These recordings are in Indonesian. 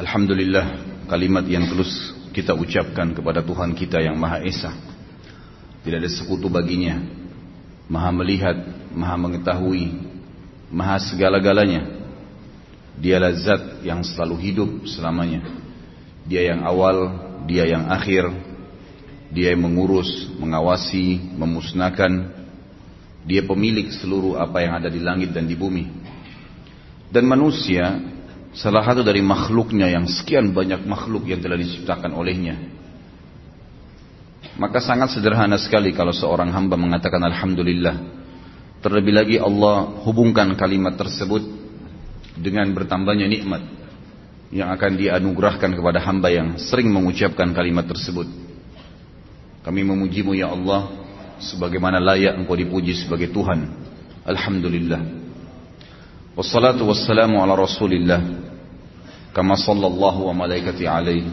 Alhamdulillah kalimat yang terus kita ucapkan kepada Tuhan kita yang Maha Esa. Tidak ada sekutu baginya. Maha melihat, maha mengetahui, maha segala-galanya. Dialah zat yang selalu hidup selamanya. Dia yang awal, dia yang akhir. Dia yang mengurus, mengawasi, memusnahkan. Dia pemilik seluruh apa yang ada di langit dan di bumi. Dan manusia salah satu dari makhluknya yang sekian banyak makhluk yang telah diciptakan olehnya. Maka sangat sederhana sekali kalau seorang hamba mengatakan Alhamdulillah. Terlebih lagi Allah hubungkan kalimat tersebut dengan bertambahnya nikmat yang akan dianugerahkan kepada hamba yang sering mengucapkan kalimat tersebut. Kami memujimu ya Allah sebagaimana layak engkau dipuji sebagai Tuhan. Alhamdulillah. Wassalatu wassalamu ala rasulillah Kama sallallahu wa malaikati alaih.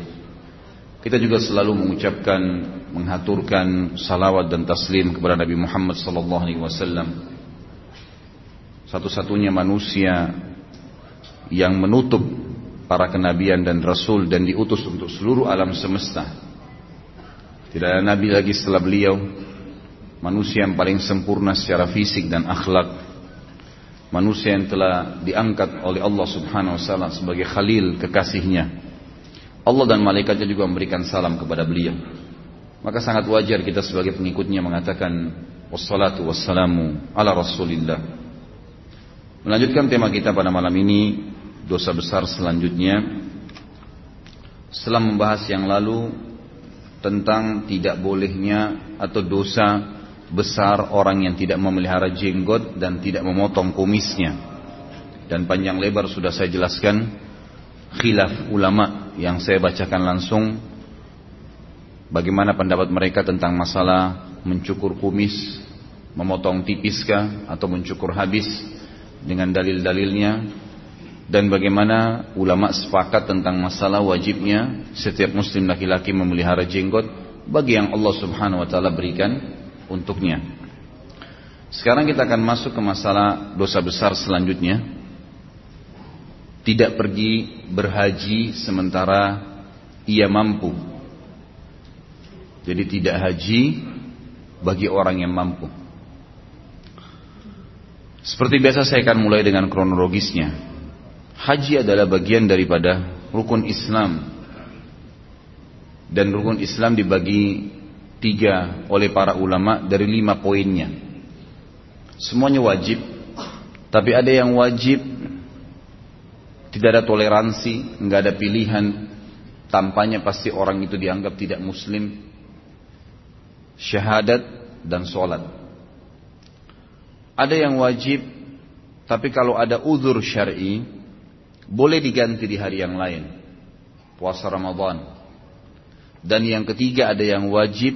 Kita juga selalu mengucapkan Menghaturkan salawat dan taslim Kepada Nabi Muhammad sallallahu alaihi wasallam. Satu-satunya manusia Yang menutup Para kenabian dan rasul Dan diutus untuk seluruh alam semesta. Tidak ada nabi lagi setelah beliau. Manusia yang paling sempurna secara fisik dan akhlak manusia yang telah diangkat oleh Allah Subhanahu wa taala sebagai khalil kekasihnya. Allah dan malaikatnya juga memberikan salam kepada beliau. Maka sangat wajar kita sebagai pengikutnya mengatakan wassalatu wassalamu ala Rasulillah. Melanjutkan tema kita pada malam ini dosa besar selanjutnya setelah membahas yang lalu tentang tidak bolehnya atau dosa besar orang yang tidak memelihara jenggot dan tidak memotong kumisnya. Dan panjang lebar sudah saya jelaskan khilaf ulama yang saya bacakan langsung. Bagaimana pendapat mereka tentang masalah mencukur kumis, memotong tipiskah atau mencukur habis dengan dalil-dalilnya. Dan bagaimana ulama sepakat tentang masalah wajibnya setiap muslim laki-laki memelihara jenggot. Bagi yang Allah Subhanahu wa taala berikan untuknya. Sekarang kita akan masuk ke masalah dosa besar selanjutnya. Tidak pergi berhaji sementara ia mampu. Jadi tidak haji bagi orang yang mampu. Seperti biasa saya akan mulai dengan kronologisnya. Haji adalah bagian daripada rukun Islam. Dan rukun Islam dibagi tiga oleh para ulama dari lima poinnya. Semuanya wajib, tapi ada yang wajib tidak ada toleransi, nggak ada pilihan, tampaknya pasti orang itu dianggap tidak muslim. Syahadat dan sholat. Ada yang wajib, tapi kalau ada uzur syar'i, boleh diganti di hari yang lain. Puasa Ramadan, dan yang ketiga ada yang wajib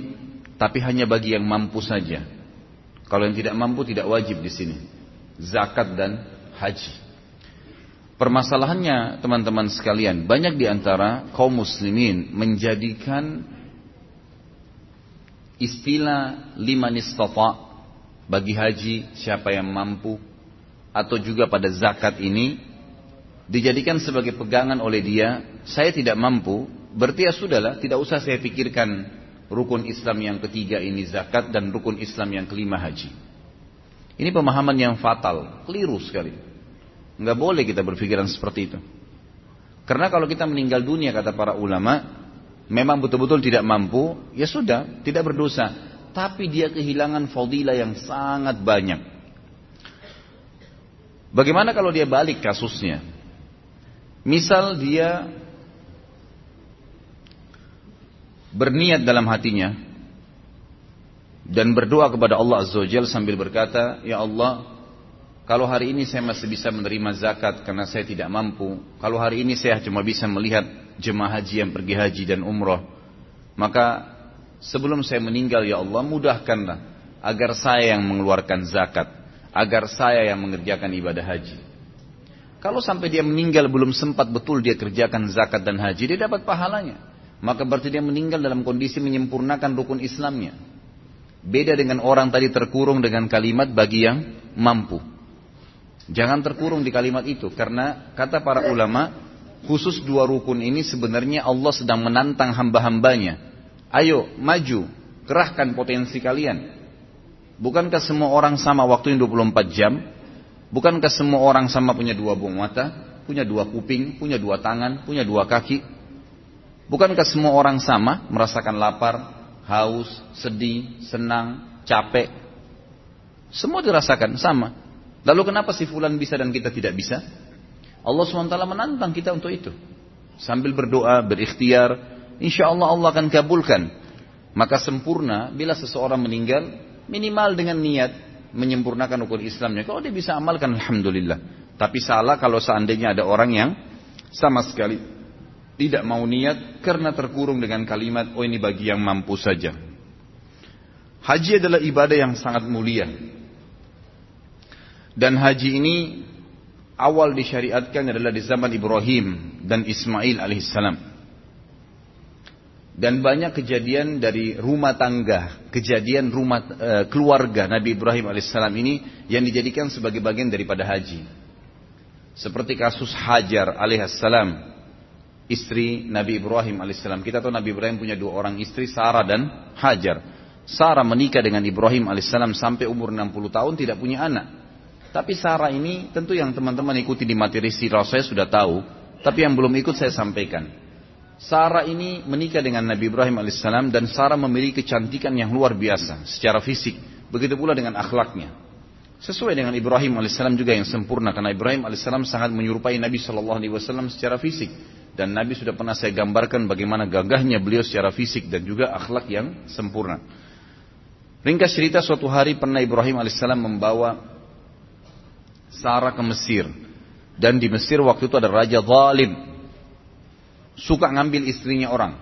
tapi hanya bagi yang mampu saja. Kalau yang tidak mampu tidak wajib di sini. Zakat dan haji. Permasalahannya teman-teman sekalian, banyak di antara kaum muslimin menjadikan istilah lima istata bagi haji siapa yang mampu atau juga pada zakat ini dijadikan sebagai pegangan oleh dia, saya tidak mampu, Berarti ya sudahlah, tidak usah saya pikirkan rukun Islam yang ketiga ini zakat dan rukun Islam yang kelima haji. Ini pemahaman yang fatal, keliru sekali. Nggak boleh kita berpikiran seperti itu. Karena kalau kita meninggal dunia kata para ulama, memang betul-betul tidak mampu, ya sudah, tidak berdosa. Tapi dia kehilangan fadilah yang sangat banyak. Bagaimana kalau dia balik kasusnya? Misal dia berniat dalam hatinya dan berdoa kepada Allah Azza wa sambil berkata, Ya Allah, kalau hari ini saya masih bisa menerima zakat karena saya tidak mampu, kalau hari ini saya cuma bisa melihat jemaah haji yang pergi haji dan umroh, maka sebelum saya meninggal ya Allah mudahkanlah agar saya yang mengeluarkan zakat, agar saya yang mengerjakan ibadah haji. Kalau sampai dia meninggal belum sempat betul dia kerjakan zakat dan haji, dia dapat pahalanya maka berarti dia meninggal dalam kondisi menyempurnakan rukun Islamnya. Beda dengan orang tadi terkurung dengan kalimat bagi yang mampu. Jangan terkurung di kalimat itu karena kata para ulama khusus dua rukun ini sebenarnya Allah sedang menantang hamba-hambanya. Ayo maju, kerahkan potensi kalian. Bukankah semua orang sama waktu waktunya 24 jam? Bukankah semua orang sama punya dua buah mata, punya dua kuping, punya dua tangan, punya dua kaki? Bukankah semua orang sama merasakan lapar, haus, sedih, senang, capek? Semua dirasakan sama. Lalu kenapa si fulan bisa dan kita tidak bisa? Allah SWT menantang kita untuk itu. Sambil berdoa, berikhtiar, insya Allah Allah akan kabulkan. Maka sempurna bila seseorang meninggal, minimal dengan niat menyempurnakan hukum Islamnya. Kalau dia bisa amalkan, Alhamdulillah. Tapi salah kalau seandainya ada orang yang sama sekali tidak mau niat karena terkurung dengan kalimat, oh ini bagi yang mampu saja. Haji adalah ibadah yang sangat mulia. Dan haji ini awal disyariatkan adalah di zaman Ibrahim dan Ismail alaihissalam. Dan banyak kejadian dari rumah tangga, kejadian rumah e, keluarga Nabi Ibrahim alaihissalam ini yang dijadikan sebagai bagian daripada haji. Seperti kasus Hajar alaihissalam, istri Nabi Ibrahim alaihissalam. Kita tahu Nabi Ibrahim punya dua orang istri, Sarah dan Hajar. Sarah menikah dengan Ibrahim alaihissalam sampai umur 60 tahun tidak punya anak. Tapi Sarah ini tentu yang teman-teman ikuti di materi sirah saya sudah tahu. Tapi yang belum ikut saya sampaikan. Sarah ini menikah dengan Nabi Ibrahim alaihissalam dan Sarah memiliki kecantikan yang luar biasa secara fisik. Begitu pula dengan akhlaknya. Sesuai dengan Ibrahim alaihissalam juga yang sempurna karena Ibrahim alaihissalam sangat menyerupai Nabi shallallahu alaihi wasallam secara fisik dan Nabi sudah pernah saya gambarkan bagaimana gagahnya beliau secara fisik dan juga akhlak yang sempurna. Ringkas cerita suatu hari pernah Ibrahim alaihissalam membawa Sarah ke Mesir. Dan di Mesir waktu itu ada raja zalim. Suka ngambil istrinya orang.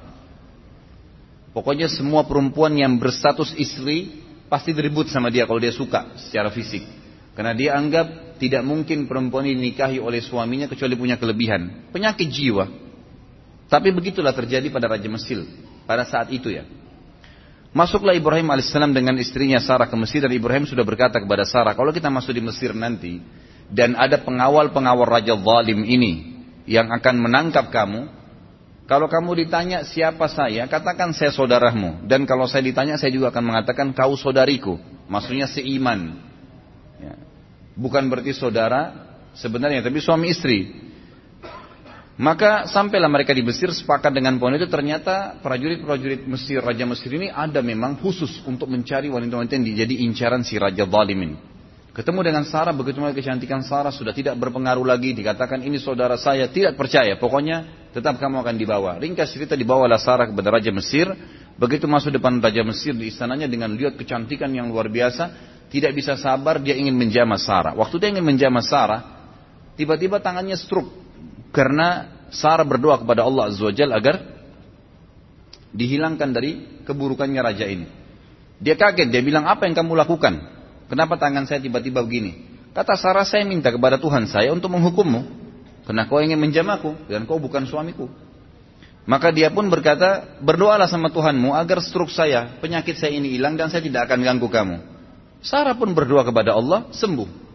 Pokoknya semua perempuan yang berstatus istri pasti diribut sama dia kalau dia suka secara fisik. Karena dia anggap tidak mungkin perempuan ini dinikahi oleh suaminya kecuali punya kelebihan. Penyakit jiwa. Tapi begitulah terjadi pada Raja Mesir pada saat itu ya. Masuklah Ibrahim alaihissalam dengan istrinya Sarah ke Mesir dan Ibrahim sudah berkata kepada Sarah, kalau kita masuk di Mesir nanti dan ada pengawal-pengawal raja zalim ini yang akan menangkap kamu, kalau kamu ditanya siapa saya, katakan saya saudaramu. Dan kalau saya ditanya, saya juga akan mengatakan kau saudariku. Maksudnya seiman. Ya. Bukan berarti saudara sebenarnya, tapi suami istri. Maka sampailah mereka di Mesir sepakat dengan poin itu ternyata prajurit-prajurit Mesir, Raja Mesir ini ada memang khusus untuk mencari wanita-wanita yang jadi incaran si Raja Zalim ini. Ketemu dengan Sarah, begitu mulai kecantikan Sarah sudah tidak berpengaruh lagi, dikatakan ini saudara saya, tidak percaya, pokoknya tetap kamu akan dibawa. Ringkas cerita dibawalah Sarah kepada Raja Mesir, begitu masuk depan Raja Mesir di istananya dengan lihat kecantikan yang luar biasa, tidak bisa sabar dia ingin menjamah Sarah. Waktu dia ingin menjamah Sarah, tiba-tiba tangannya stroke karena Sarah berdoa kepada Allah Azza wa Jal agar dihilangkan dari keburukannya raja ini. Dia kaget, dia bilang apa yang kamu lakukan? Kenapa tangan saya tiba-tiba begini? Kata Sarah saya minta kepada Tuhan saya untuk menghukummu. Karena kau ingin menjamaku dan kau bukan suamiku. Maka dia pun berkata, berdoalah sama Tuhanmu agar struk saya, penyakit saya ini hilang dan saya tidak akan ganggu kamu. Sarah pun berdoa kepada Allah, sembuh.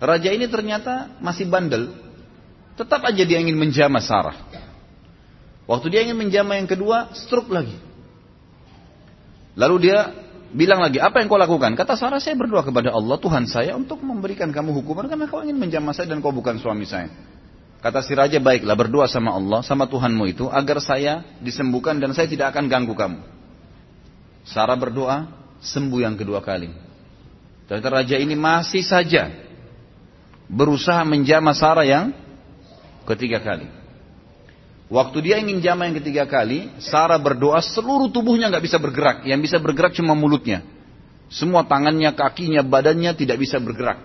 Raja ini ternyata masih bandel, Tetap aja dia ingin menjamah Sarah. Waktu dia ingin menjamah yang kedua, stroke lagi. Lalu dia bilang lagi, apa yang kau lakukan? Kata Sarah, saya berdoa kepada Allah, Tuhan saya untuk memberikan kamu hukuman karena kau ingin menjamah saya dan kau bukan suami saya. Kata si raja, baiklah berdoa sama Allah, sama Tuhanmu itu, agar saya disembuhkan dan saya tidak akan ganggu kamu. Sarah berdoa, sembuh yang kedua kali. Ternyata raja ini masih saja berusaha menjamah Sarah yang ketiga kali. Waktu dia ingin jama yang ketiga kali, Sarah berdoa seluruh tubuhnya nggak bisa bergerak. Yang bisa bergerak cuma mulutnya. Semua tangannya, kakinya, badannya tidak bisa bergerak.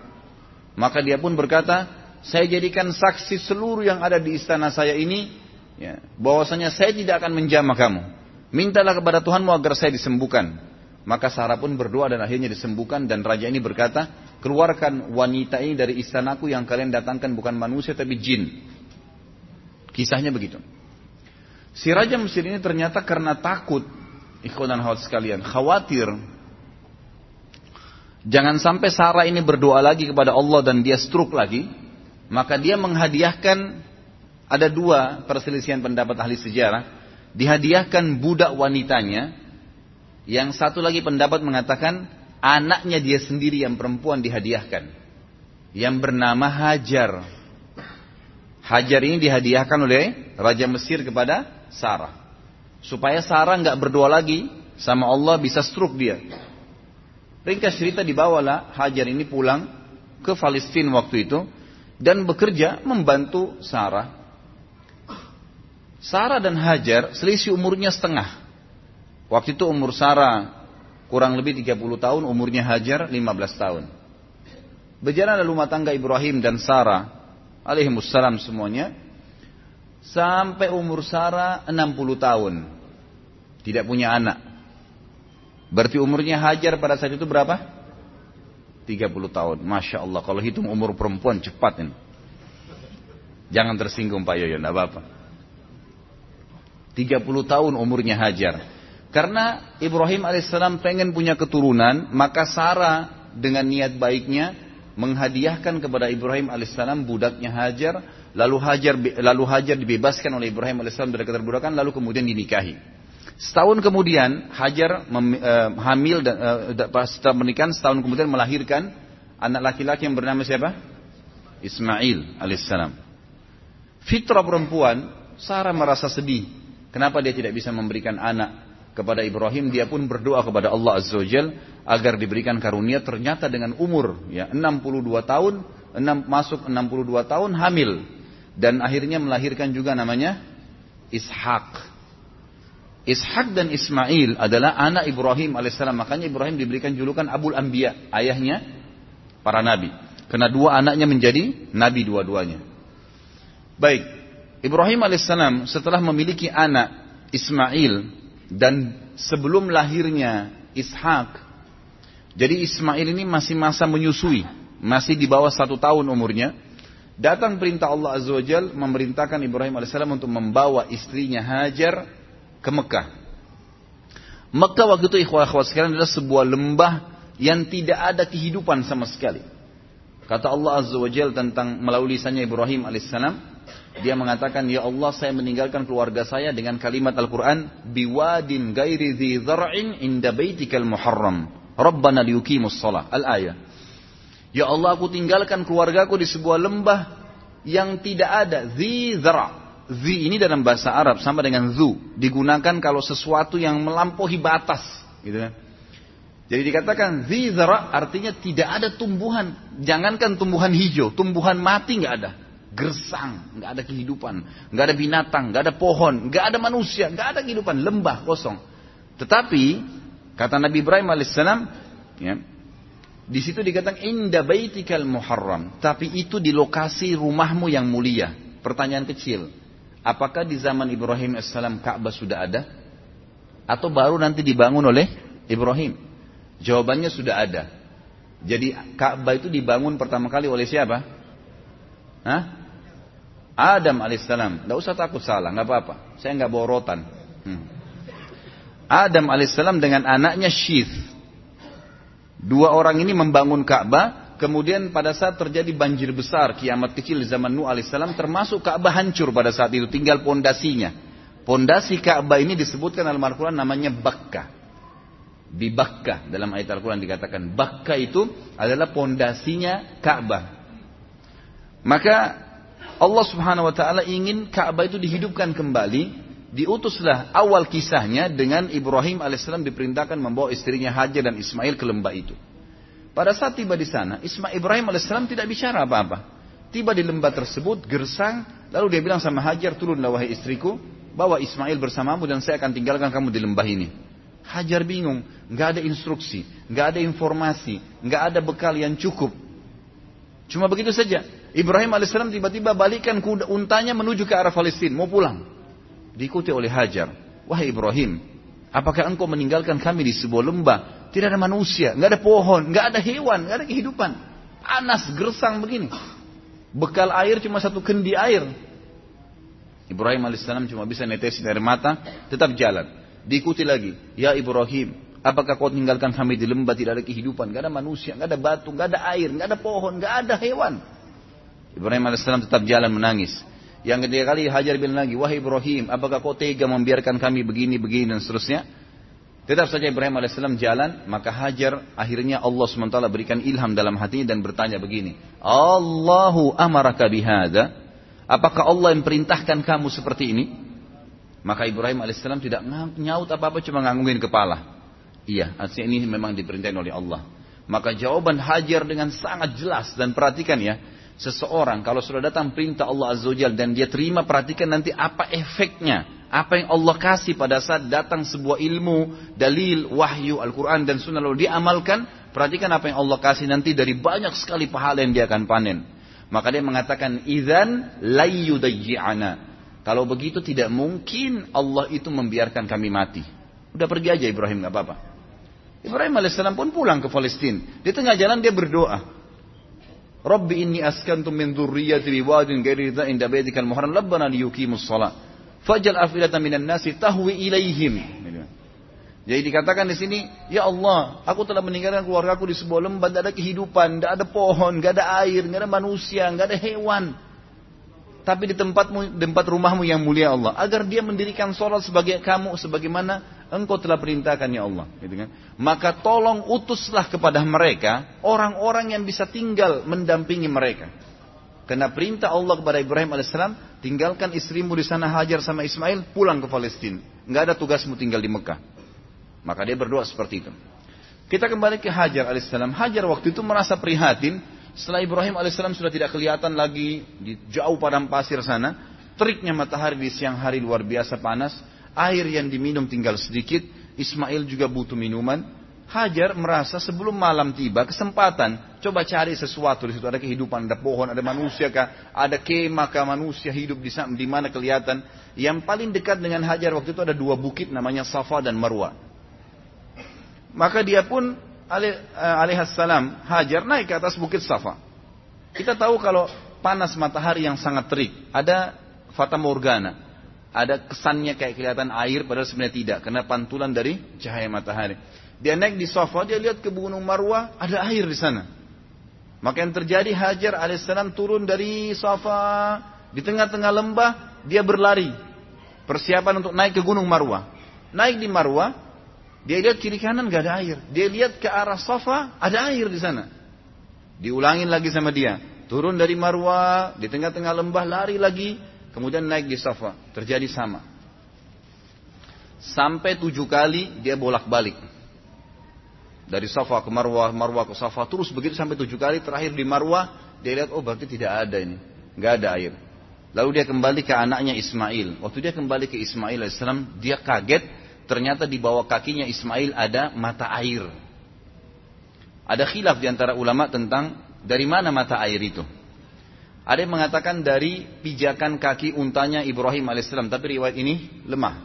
Maka dia pun berkata, saya jadikan saksi seluruh yang ada di istana saya ini, ya, bahwasanya saya tidak akan menjama kamu. Mintalah kepada Tuhanmu agar saya disembuhkan. Maka Sarah pun berdoa dan akhirnya disembuhkan dan raja ini berkata, keluarkan wanita ini dari istanaku yang kalian datangkan bukan manusia tapi jin. Kisahnya begitu. Si Raja Mesir ini ternyata karena takut, ikhwan dan sekalian, khawatir. Jangan sampai Sarah ini berdoa lagi kepada Allah dan dia stroke lagi. Maka dia menghadiahkan ada dua perselisihan pendapat ahli sejarah. Dihadiahkan budak wanitanya. Yang satu lagi pendapat mengatakan anaknya dia sendiri yang perempuan dihadiahkan. Yang bernama Hajar. Hajar ini dihadiahkan oleh Raja Mesir kepada Sarah. Supaya Sarah nggak berdoa lagi sama Allah bisa stroke dia. Ringkas cerita dibawalah Hajar ini pulang ke Palestina waktu itu dan bekerja membantu Sarah. Sarah dan Hajar selisih umurnya setengah. Waktu itu umur Sarah kurang lebih 30 tahun, umurnya Hajar 15 tahun. Berjalan rumah tangga Ibrahim dan Sarah alaihimussalam semuanya sampai umur Sarah 60 tahun. Tidak punya anak. Berarti umurnya Hajar pada saat itu berapa? 30 tahun. Masya Allah. Kalau hitung umur perempuan cepat ini. Jangan tersinggung Pak Yoyo, tidak apa-apa. 30 tahun umurnya Hajar. Karena Ibrahim alaihissalam pengen punya keturunan, maka Sarah dengan niat baiknya menghadiahkan kepada Ibrahim alaihissalam budaknya Hajar, lalu Hajar lalu Hajar dibebaskan oleh Ibrahim alaihissalam dari keterbudakan, lalu kemudian dinikahi. Setahun kemudian Hajar mem, uh, hamil dan uh, setelah menikah setahun kemudian melahirkan anak laki-laki yang bernama siapa? Ismail alaihissalam. Fitrah perempuan, Sarah merasa sedih. Kenapa dia tidak bisa memberikan anak kepada Ibrahim? Dia pun berdoa kepada Allah Azza wa agar diberikan karunia. Ternyata dengan umur ya 62 tahun, 6, masuk 62 tahun hamil dan akhirnya melahirkan juga namanya Ishak. Ishak dan Ismail adalah anak Ibrahim alaihissalam. Makanya Ibrahim diberikan julukan Abul Anbiya, ayahnya para nabi. Karena dua anaknya menjadi nabi dua-duanya. Baik, Ibrahim alaihissalam setelah memiliki anak Ismail dan sebelum lahirnya Ishak, jadi Ismail ini masih masa menyusui, masih di bawah satu tahun umurnya. Datang perintah Allah Azza wa Jal memerintahkan Ibrahim alaihissalam untuk membawa istrinya Hajar ke Mekah. Mekah waktu itu ikhwah-ikhwah sekalian adalah sebuah lembah yang tidak ada kehidupan sama sekali. Kata Allah Azza wa Jal tentang melalui lisannya Ibrahim alaihissalam, dia mengatakan, Ya Allah saya meninggalkan keluarga saya dengan kalimat Al-Quran, Biwadin gairi zi zar'in inda baitikal muharram. Rabbana liyukimus salah. Al-ayah. Ya Allah aku tinggalkan keluargaku di sebuah lembah yang tidak ada zi zara' Zi ini dalam bahasa Arab sama dengan zu digunakan kalau sesuatu yang melampaui batas, gitu kan. Jadi dikatakan zi zara artinya tidak ada tumbuhan, jangankan tumbuhan hijau, tumbuhan mati nggak ada, gersang, nggak ada kehidupan, nggak ada binatang, nggak ada pohon, nggak ada manusia, nggak ada kehidupan, lembah kosong. Tetapi kata Nabi Ibrahim alaihissalam, ya, di situ dikatakan inda baitikal muharram, tapi itu di lokasi rumahmu yang mulia. Pertanyaan kecil, Apakah di zaman Ibrahim AS Ka'bah sudah ada? Atau baru nanti dibangun oleh Ibrahim? Jawabannya sudah ada. Jadi Ka'bah itu dibangun pertama kali oleh siapa? Hah? Adam alaihissalam. Tidak usah takut salah, nggak apa-apa. Saya nggak bawa rotan. Hmm. Adam alaihissalam dengan anaknya Syith. Dua orang ini membangun Ka'bah Kemudian pada saat terjadi banjir besar, kiamat kecil di zaman Nuh alaihissalam, termasuk Ka'bah hancur pada saat itu, tinggal pondasinya. Pondasi Ka'bah ini disebutkan dalam Al-Quran namanya Bakka. Di Bakka, dalam ayat Al-Quran dikatakan, Bakka itu adalah pondasinya Ka'bah. Maka Allah subhanahu wa ta'ala ingin Ka'bah itu dihidupkan kembali, diutuslah awal kisahnya dengan Ibrahim alaihissalam diperintahkan membawa istrinya Hajar dan Ismail ke lembah itu. Pada saat tiba di sana, Ismail Ibrahim alaihissalam tidak bicara apa-apa. Tiba di lembah tersebut, gersang, lalu dia bilang sama Hajar, turunlah wahai istriku, bawa Ismail bersamamu dan saya akan tinggalkan kamu di lembah ini. Hajar bingung, nggak ada instruksi, nggak ada informasi, nggak ada bekal yang cukup. Cuma begitu saja. Ibrahim alaihissalam tiba-tiba balikkan kuda untanya menuju ke arah Palestina, mau pulang. Diikuti oleh Hajar. Wahai Ibrahim, apakah engkau meninggalkan kami di sebuah lembah tidak ada manusia, nggak ada pohon, nggak ada hewan, nggak ada kehidupan. Panas, gersang begini. Bekal air cuma satu kendi air. Ibrahim alaihissalam cuma bisa netesin air mata, tetap jalan. Diikuti lagi, ya Ibrahim, apakah kau tinggalkan kami di lembah tidak ada kehidupan, nggak ada manusia, nggak ada batu, nggak ada air, nggak ada pohon, nggak ada hewan. Ibrahim alaihissalam tetap jalan menangis. Yang ketiga kali Hajar bilang lagi, wahai Ibrahim, apakah kau tega membiarkan kami begini, begini dan seterusnya? Tetap saja Ibrahim alaihissalam jalan, maka Hajar akhirnya Allah SWT berikan ilham dalam hatinya dan bertanya begini, Allahu amaraka bihada, apakah Allah yang perintahkan kamu seperti ini? Maka Ibrahim alaihissalam tidak nyaut apa-apa, cuma nganggungin kepala. Iya, artinya ini memang diperintahkan oleh Allah. Maka jawaban Hajar dengan sangat jelas dan perhatikan ya, Seseorang kalau sudah datang perintah Allah Azza wa dan dia terima perhatikan nanti apa efeknya. Apa yang Allah kasih pada saat datang sebuah ilmu, dalil, wahyu, Al-Quran dan sunnah lalu dia amalkan. Perhatikan apa yang Allah kasih nanti dari banyak sekali pahala yang dia akan panen. Maka dia mengatakan, Izan layyudayyi'ana. Kalau begitu tidak mungkin Allah itu membiarkan kami mati. Udah pergi aja Ibrahim nggak apa-apa. Ibrahim alaihissalam pun pulang ke Palestina. Di tengah jalan dia berdoa. Rabbi inni askantu min dzurriyyati biwadin ghairi dza'in baitikal muharram labbana liyuqimus shalah. Fajal afilatan minan nasi tahwi ilaihim. Jadi dikatakan di sini, ya Allah, aku telah meninggalkan keluargaku di sebuah lembah, tidak ada kehidupan, tidak ada pohon, tidak ada air, tidak ada manusia, tidak ada hewan tapi di tempatmu, tempat rumahmu yang mulia Allah, agar dia mendirikan sholat sebagai kamu, sebagaimana engkau telah perintahkan ya Allah. Gitu kan? Maka tolong utuslah kepada mereka orang-orang yang bisa tinggal mendampingi mereka. Karena perintah Allah kepada Ibrahim alaihissalam, tinggalkan istrimu di sana Hajar sama Ismail, pulang ke Palestina. Nggak ada tugasmu tinggal di Mekah. Maka dia berdoa seperti itu. Kita kembali ke Hajar alaihissalam. Hajar waktu itu merasa prihatin setelah Ibrahim alaihissalam sudah tidak kelihatan lagi di jauh padang pasir sana, teriknya matahari di siang hari luar biasa panas, air yang diminum tinggal sedikit, Ismail juga butuh minuman. Hajar merasa sebelum malam tiba kesempatan. Coba cari sesuatu di situ. Ada kehidupan ada pohon ada manusia kah? Ada kemah kah? Manusia hidup di sana di mana kelihatan? Yang paling dekat dengan Hajar waktu itu ada dua bukit namanya Safa dan Marwa. Maka dia pun Eh, alaihissalam Hajar naik ke atas bukit Safa. Kita tahu kalau panas matahari yang sangat terik, ada fata morgana. Ada kesannya kayak kelihatan air padahal sebenarnya tidak karena pantulan dari cahaya matahari. Dia naik di Safa, dia lihat ke Gunung Marwah, ada air di sana. Maka yang terjadi Hajar alaihissalam turun dari Safa di tengah-tengah lembah, dia berlari. Persiapan untuk naik ke Gunung Marwah. Naik di Marwah, dia lihat kiri kanan gak ada air. Dia lihat ke arah Safa ada air di sana. Diulangin lagi sama dia. Turun dari Marwah, di tengah-tengah lembah lari lagi, kemudian naik di Safa. Terjadi sama. Sampai tujuh kali dia bolak-balik. Dari Safa ke Marwah, Marwah ke Safa, terus begitu sampai tujuh kali. Terakhir di Marwah, dia lihat, oh berarti tidak ada ini. Gak ada air. Lalu dia kembali ke anaknya Ismail. Waktu dia kembali ke Ismail AS, dia kaget ternyata di bawah kakinya Ismail ada mata air. Ada khilaf di antara ulama tentang dari mana mata air itu. Ada yang mengatakan dari pijakan kaki untanya Ibrahim alaihissalam, tapi riwayat ini lemah.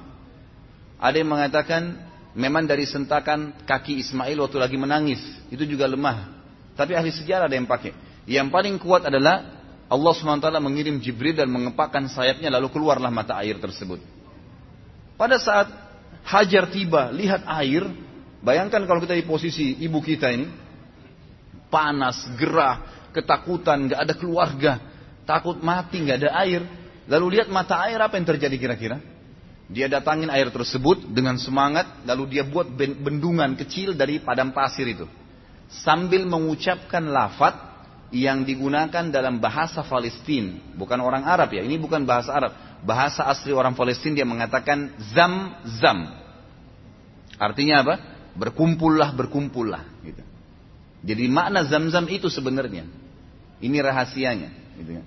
Ada yang mengatakan memang dari sentakan kaki Ismail waktu lagi menangis, itu juga lemah. Tapi ahli sejarah ada yang pakai. Yang paling kuat adalah Allah SWT mengirim Jibril dan mengepakkan sayapnya lalu keluarlah mata air tersebut. Pada saat Hajar tiba, lihat air. Bayangkan kalau kita di posisi ibu kita ini. Panas, gerah, ketakutan, gak ada keluarga. Takut mati, gak ada air. Lalu lihat mata air apa yang terjadi kira-kira? Dia datangin air tersebut dengan semangat. Lalu dia buat bendungan kecil dari padang pasir itu. Sambil mengucapkan lafat yang digunakan dalam bahasa Palestina. Bukan orang Arab ya, ini bukan bahasa Arab bahasa asli orang Palestina dia mengatakan zam zam. Artinya apa? Berkumpullah berkumpullah. Gitu. Jadi makna zam-zam itu sebenarnya. Ini rahasianya. Gitu kan.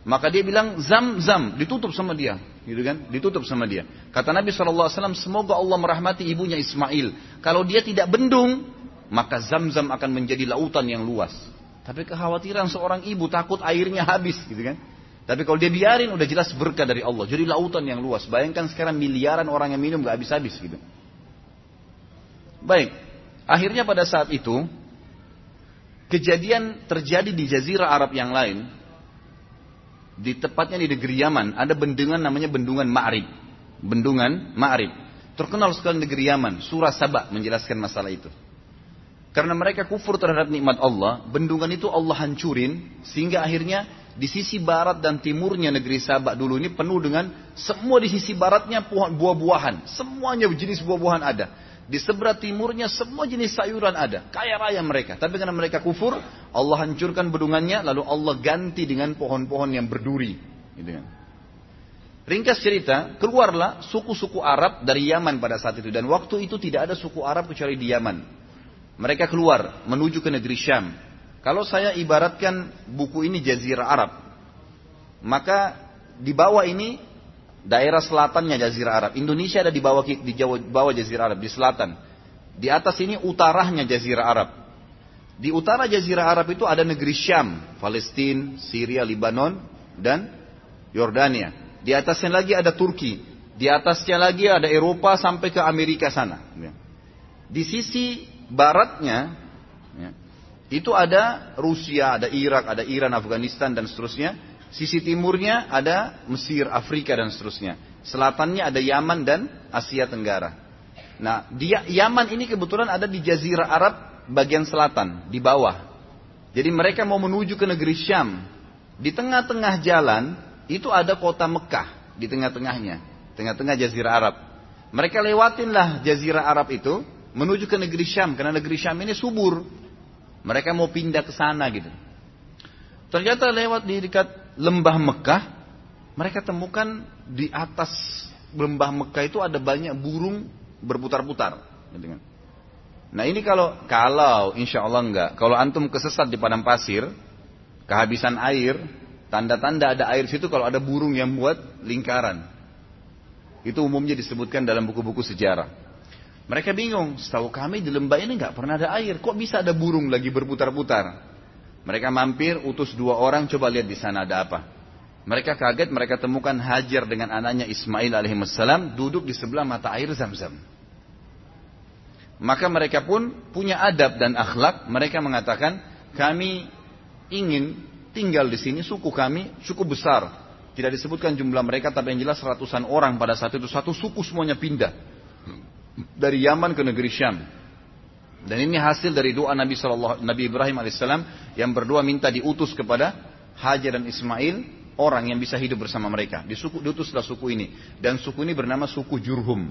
Maka dia bilang zam-zam ditutup sama dia, gitu kan? Ditutup sama dia. Kata Nabi saw, semoga Allah merahmati ibunya Ismail. Kalau dia tidak bendung, maka zam-zam akan menjadi lautan yang luas. Tapi kekhawatiran seorang ibu takut airnya habis, gitu kan? Tapi kalau dia biarin udah jelas berkah dari Allah. Jadi lautan yang luas. Bayangkan sekarang miliaran orang yang minum gak habis-habis gitu. Baik. Akhirnya pada saat itu kejadian terjadi di jazirah Arab yang lain. Di tepatnya di negeri Yaman ada bendungan namanya bendungan Ma'rib. Bendungan Ma'rib. Terkenal sekali negeri Yaman. Surah Sabah menjelaskan masalah itu. Karena mereka kufur terhadap nikmat Allah, bendungan itu Allah hancurin sehingga akhirnya di sisi barat dan timurnya negeri Sabak dulu ini penuh dengan semua di sisi baratnya buah-buahan. Semuanya jenis buah-buahan ada. Di sebelah timurnya semua jenis sayuran ada. Kaya raya mereka. Tapi karena mereka kufur, Allah hancurkan bedungannya, lalu Allah ganti dengan pohon-pohon yang berduri. Gitu kan. Ringkas cerita, keluarlah suku-suku Arab dari Yaman pada saat itu. Dan waktu itu tidak ada suku Arab kecuali di Yaman. Mereka keluar menuju ke negeri Syam. Kalau saya ibaratkan buku ini Jazirah Arab, maka di bawah ini daerah selatannya Jazirah Arab. Indonesia ada di bawah di Jawa, bawah Jazirah Arab, di selatan. Di atas ini utaranya Jazirah Arab. Di utara Jazirah Arab itu ada negeri Syam, Palestina, Syria, Lebanon, dan Yordania. Di atasnya lagi ada Turki. Di atasnya lagi ada Eropa sampai ke Amerika sana. Ya. Di sisi baratnya, ya, itu ada Rusia, ada Irak, ada Iran, Afghanistan, dan seterusnya. Sisi timurnya ada Mesir, Afrika dan seterusnya. Selatannya ada Yaman dan Asia Tenggara. Nah, dia Yaman ini kebetulan ada di Jazirah Arab bagian selatan, di bawah. Jadi mereka mau menuju ke negeri Syam. Di tengah-tengah jalan itu ada kota Mekah di tengah-tengahnya, tengah-tengah Jazirah Arab. Mereka lewatinlah Jazirah Arab itu menuju ke negeri Syam karena negeri Syam ini subur. Mereka mau pindah ke sana gitu. Ternyata lewat di dekat lembah Mekah, mereka temukan di atas lembah Mekah itu ada banyak burung berputar-putar. Nah ini kalau kalau insya Allah enggak, kalau antum kesesat di padang pasir, kehabisan air, tanda-tanda ada air situ kalau ada burung yang buat lingkaran. Itu umumnya disebutkan dalam buku-buku sejarah. Mereka bingung, setahu kami di lembah ini nggak pernah ada air, kok bisa ada burung lagi berputar-putar? Mereka mampir, utus dua orang, coba lihat di sana ada apa. Mereka kaget, mereka temukan Hajar dengan anaknya Ismail alaihissalam duduk di sebelah mata air zam-zam. Maka mereka pun punya adab dan akhlak. Mereka mengatakan, kami ingin tinggal di sini, suku kami cukup besar. Tidak disebutkan jumlah mereka, tapi yang jelas ratusan orang pada saat itu. Satu suku semuanya pindah. Dari Yaman ke negeri Syam. Dan ini hasil dari doa Nabi Shallallahu Nabi Ibrahim alaihissalam yang berdoa minta diutus kepada Hajar dan Ismail orang yang bisa hidup bersama mereka. Di suku diutuslah suku ini dan suku ini bernama suku Jurhum.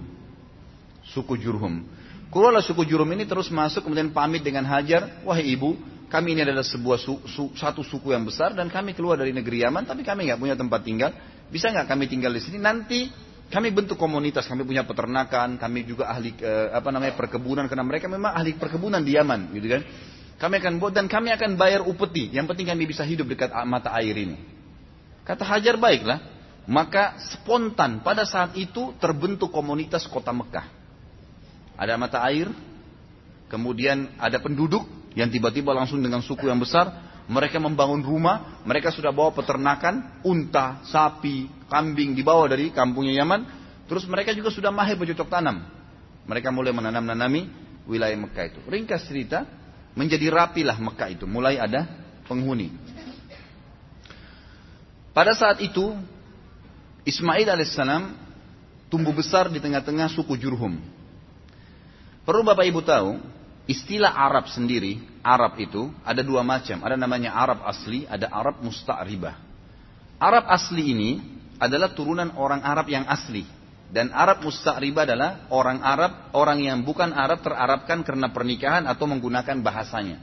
Suku Jurhum. Keluarlah suku Jurhum ini terus masuk kemudian pamit dengan Hajar, wahai ibu, kami ini adalah sebuah su, su, satu suku yang besar dan kami keluar dari negeri Yaman, tapi kami nggak punya tempat tinggal. Bisa nggak kami tinggal di sini? Nanti kami bentuk komunitas, kami punya peternakan, kami juga ahli eh, apa namanya perkebunan karena mereka memang ahli perkebunan di Yaman, gitu kan. Kami akan buat dan kami akan bayar upeti. Yang penting kami bisa hidup dekat mata air ini. Kata Hajar baiklah. Maka spontan pada saat itu terbentuk komunitas kota Mekah. Ada mata air, kemudian ada penduduk yang tiba-tiba langsung dengan suku yang besar, mereka membangun rumah, mereka sudah bawa peternakan, unta, sapi, kambing dibawa dari kampungnya Yaman. Terus mereka juga sudah mahir bercocok tanam. Mereka mulai menanam-nanami wilayah Mekah itu. Ringkas cerita, menjadi rapilah Mekah itu. Mulai ada penghuni. Pada saat itu, Ismail alaihissalam tumbuh besar di tengah-tengah suku Jurhum. Perlu Bapak Ibu tahu, istilah Arab sendiri, Arab itu ada dua macam. Ada namanya Arab asli, ada Arab musta'ribah. Arab asli ini adalah turunan orang Arab yang asli. Dan Arab musta'ribah adalah orang Arab, orang yang bukan Arab terarabkan karena pernikahan atau menggunakan bahasanya.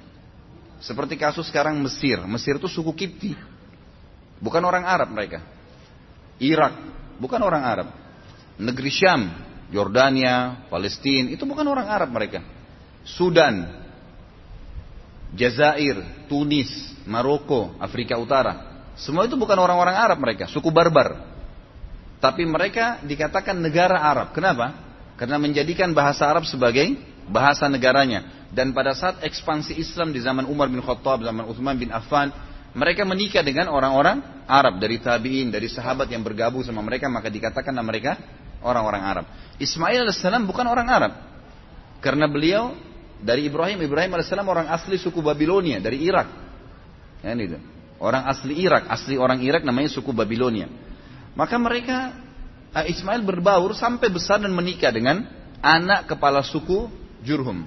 Seperti kasus sekarang Mesir. Mesir itu suku Kipti. Bukan orang Arab mereka. Irak, bukan orang Arab. Negeri Syam, Jordania, Palestina, itu bukan orang Arab mereka. Sudan, Jazair, Tunis, Maroko, Afrika Utara. Semua itu bukan orang-orang Arab mereka, suku barbar. Tapi mereka dikatakan negara Arab. Kenapa? Karena menjadikan bahasa Arab sebagai bahasa negaranya. Dan pada saat ekspansi Islam di zaman Umar bin Khattab, zaman Uthman bin Affan, mereka menikah dengan orang-orang Arab dari tabiin, dari sahabat yang bergabung sama mereka, maka dikatakanlah mereka orang-orang Arab. Ismail as bukan orang Arab. Karena beliau dari Ibrahim, Ibrahim as orang asli suku Babilonia, dari Irak. Ya, itu. Orang asli Irak, asli orang Irak namanya suku Babilonia. Maka mereka eh, Ismail berbaur sampai besar dan menikah dengan anak kepala suku Jurhum.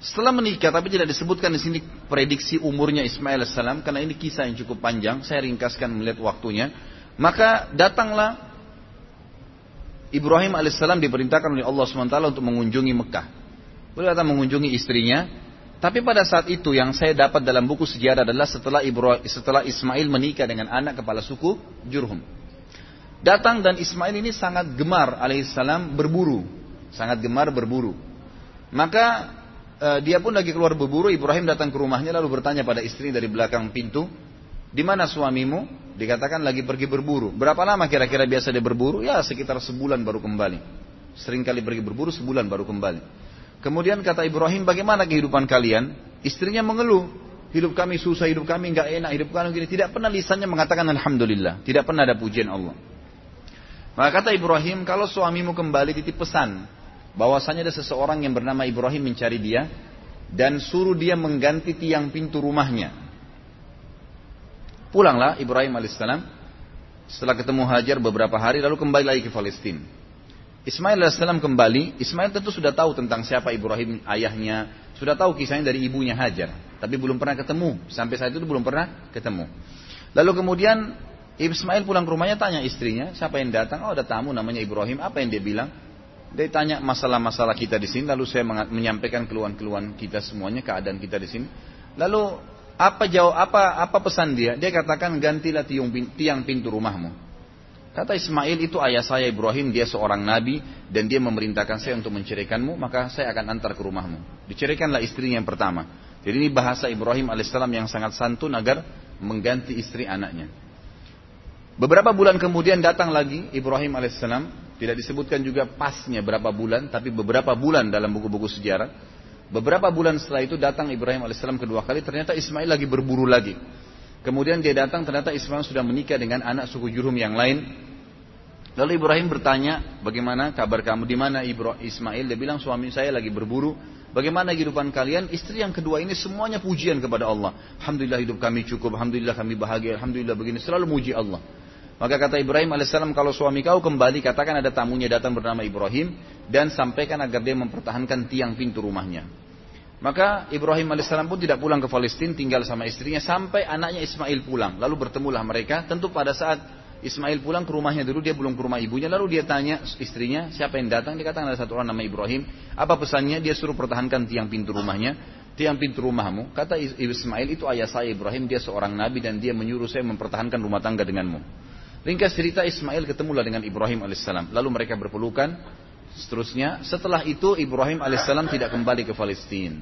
Setelah menikah, tapi tidak disebutkan di sini prediksi umurnya Ismail AS, karena ini kisah yang cukup panjang, saya ringkaskan melihat waktunya. Maka datanglah Ibrahim AS diperintahkan oleh Allah SWT untuk mengunjungi Mekah. Beliau datang mengunjungi istrinya, tapi pada saat itu yang saya dapat dalam buku sejarah adalah setelah Ibrahim, setelah Ismail menikah dengan anak kepala suku Jurhum. Datang dan Ismail ini sangat gemar alaihissalam berburu, sangat gemar berburu. Maka uh, dia pun lagi keluar berburu, Ibrahim datang ke rumahnya lalu bertanya pada istri dari belakang pintu, di mana suamimu? Dikatakan lagi pergi berburu. Berapa lama kira-kira biasa dia berburu? Ya sekitar sebulan baru kembali. Sering kali pergi berburu sebulan baru kembali. Kemudian kata Ibrahim, bagaimana kehidupan kalian? Istrinya mengeluh. Hidup kami susah, hidup kami nggak enak, hidup kami gini. Tidak pernah lisannya mengatakan Alhamdulillah. Tidak pernah ada pujian Allah. Maka kata Ibrahim, kalau suamimu kembali titip pesan bahwasanya ada seseorang yang bernama Ibrahim mencari dia dan suruh dia mengganti tiang pintu rumahnya. Pulanglah Ibrahim alaihissalam setelah ketemu Hajar beberapa hari lalu kembali lagi ke Palestina. Ismail alaihissalam kembali, Ismail tentu sudah tahu tentang siapa Ibrahim ayahnya, sudah tahu kisahnya dari ibunya Hajar, tapi belum pernah ketemu. Sampai saat itu belum pernah ketemu. Lalu kemudian Ismail pulang ke rumahnya tanya istrinya, siapa yang datang? Oh ada tamu namanya Ibrahim, apa yang dia bilang? Dia tanya masalah-masalah kita di sini, lalu saya menyampaikan keluhan-keluhan kita semuanya, keadaan kita di sini. Lalu apa jawab apa apa pesan dia? Dia katakan gantilah tiang pintu rumahmu. Kata Ismail itu ayah saya Ibrahim, dia seorang nabi dan dia memerintahkan saya untuk menceraikanmu, maka saya akan antar ke rumahmu. Diceraikanlah istrinya yang pertama. Jadi ini bahasa Ibrahim alaihissalam yang sangat santun agar mengganti istri anaknya. Beberapa bulan kemudian datang lagi Ibrahim alaihissalam tidak disebutkan juga pasnya berapa bulan, tapi beberapa bulan dalam buku-buku sejarah. Beberapa bulan setelah itu datang Ibrahim alaihissalam kedua kali, ternyata Ismail lagi berburu lagi. Kemudian dia datang, ternyata Ismail sudah menikah dengan anak suku Jurum yang lain. Lalu Ibrahim bertanya, bagaimana kabar kamu? Di mana Ismail? Dia bilang, suami saya lagi berburu. Bagaimana kehidupan kalian? Istri yang kedua ini semuanya pujian kepada Allah. Alhamdulillah hidup kami cukup, Alhamdulillah kami bahagia, Alhamdulillah begini. Selalu muji Allah. Maka kata Ibrahim alaihissalam kalau suami kau kembali katakan ada tamunya datang bernama Ibrahim dan sampaikan agar dia mempertahankan tiang pintu rumahnya. Maka Ibrahim alaihissalam pun tidak pulang ke Palestina tinggal sama istrinya sampai anaknya Ismail pulang. Lalu bertemulah mereka. Tentu pada saat Ismail pulang ke rumahnya dulu dia belum ke rumah ibunya. Lalu dia tanya istrinya siapa yang datang. Dia katakan ada satu orang nama Ibrahim. Apa pesannya? Dia suruh pertahankan tiang pintu rumahnya. Tiang pintu rumahmu. Kata Ismail itu ayah saya Ibrahim. Dia seorang nabi dan dia menyuruh saya mempertahankan rumah tangga denganmu. Ringkas cerita Ismail ketemulah dengan Ibrahim alaihissalam. Lalu mereka berpelukan. Seterusnya, setelah itu Ibrahim alaihissalam tidak kembali ke Palestina.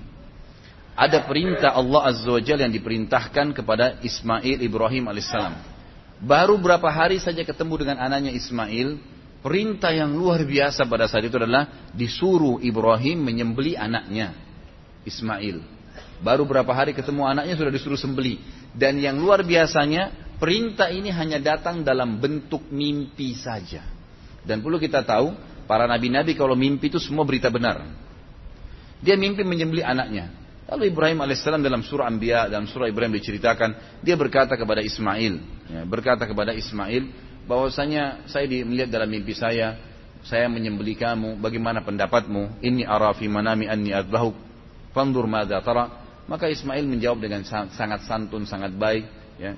Ada perintah Allah azza wa yang diperintahkan kepada Ismail Ibrahim alaihissalam. Baru berapa hari saja ketemu dengan anaknya Ismail, perintah yang luar biasa pada saat itu adalah disuruh Ibrahim menyembeli anaknya Ismail. Baru berapa hari ketemu anaknya sudah disuruh sembeli. Dan yang luar biasanya Perintah ini hanya datang dalam bentuk mimpi saja. Dan perlu kita tahu, para nabi-nabi kalau mimpi itu semua berita benar. Dia mimpi menyembelih anaknya. Lalu Ibrahim alaihissalam dalam surah Anbiya, dalam surah Ibrahim diceritakan, dia berkata kepada Ismail, ya, berkata kepada Ismail, bahwasanya saya melihat dalam mimpi saya, saya menyembelih kamu, bagaimana pendapatmu? Ini arafi manami anni adbahuk, fandur madza. Maka Ismail menjawab dengan sangat santun, sangat baik, ya.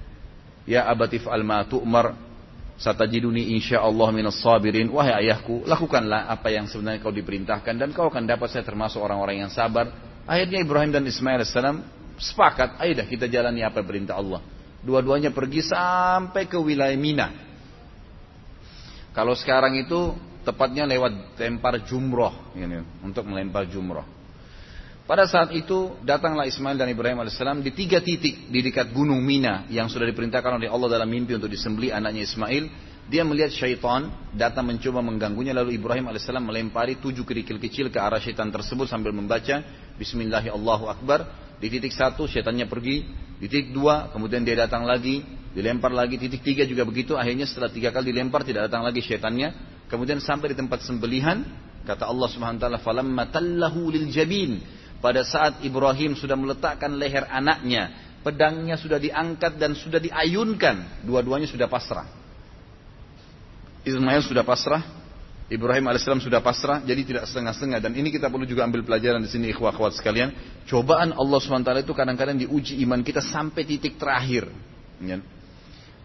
Ya abatif al ma tu'mar satajiduni insyaallah minas sabirin. Wahai ayahku, lakukanlah apa yang sebenarnya kau diperintahkan dan kau akan dapat saya termasuk orang-orang yang sabar. Akhirnya Ibrahim dan Ismail AS sepakat, ayo dah kita jalani apa perintah Allah. Dua-duanya pergi sampai ke wilayah Mina. Kalau sekarang itu tepatnya lewat lempar jumroh, ini, untuk melempar jumroh. Pada saat itu datanglah Ismail dan Ibrahim alaihissalam di tiga titik di dekat gunung Mina yang sudah diperintahkan oleh Allah dalam mimpi untuk disembeli anaknya Ismail. Dia melihat syaitan datang mencoba mengganggunya lalu Ibrahim alaihissalam melempari tujuh kerikil kecil ke arah syaitan tersebut sambil membaca Bismillahirrahmanirrahim. Di titik satu syaitannya pergi, di titik dua kemudian dia datang lagi, dilempar lagi, titik tiga juga begitu. Akhirnya setelah tiga kali dilempar tidak datang lagi syaitannya. Kemudian sampai di tempat sembelihan, kata Allah subhanahu wa taala, falamma tallahu lil jabin pada saat Ibrahim sudah meletakkan leher anaknya, pedangnya sudah diangkat dan sudah diayunkan, dua-duanya sudah pasrah. Ismail sudah pasrah, Ibrahim alaihissalam sudah pasrah, jadi tidak setengah-setengah. Dan ini kita perlu juga ambil pelajaran di sini, ikhwah akhwat sekalian. Cobaan Allah SWT itu kadang-kadang diuji iman kita sampai titik terakhir. Ya.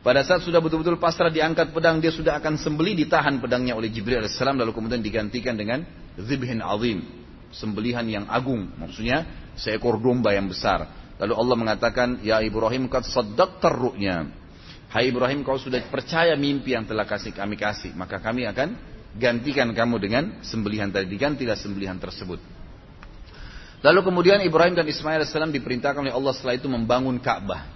Pada saat sudah betul-betul pasrah diangkat pedang, dia sudah akan sembeli, ditahan pedangnya oleh Jibril alaihissalam, lalu kemudian digantikan dengan zibhin azim, sembelihan yang agung. Maksudnya seekor domba yang besar. Lalu Allah mengatakan, Ya Ibrahim, kat saddaq terru'nya. Hai Ibrahim, kau sudah percaya mimpi yang telah kasih kami kasih. Maka kami akan gantikan kamu dengan sembelihan tadi digantilah sembelihan tersebut. Lalu kemudian Ibrahim dan Ismail AS diperintahkan oleh Allah setelah itu membangun Ka'bah.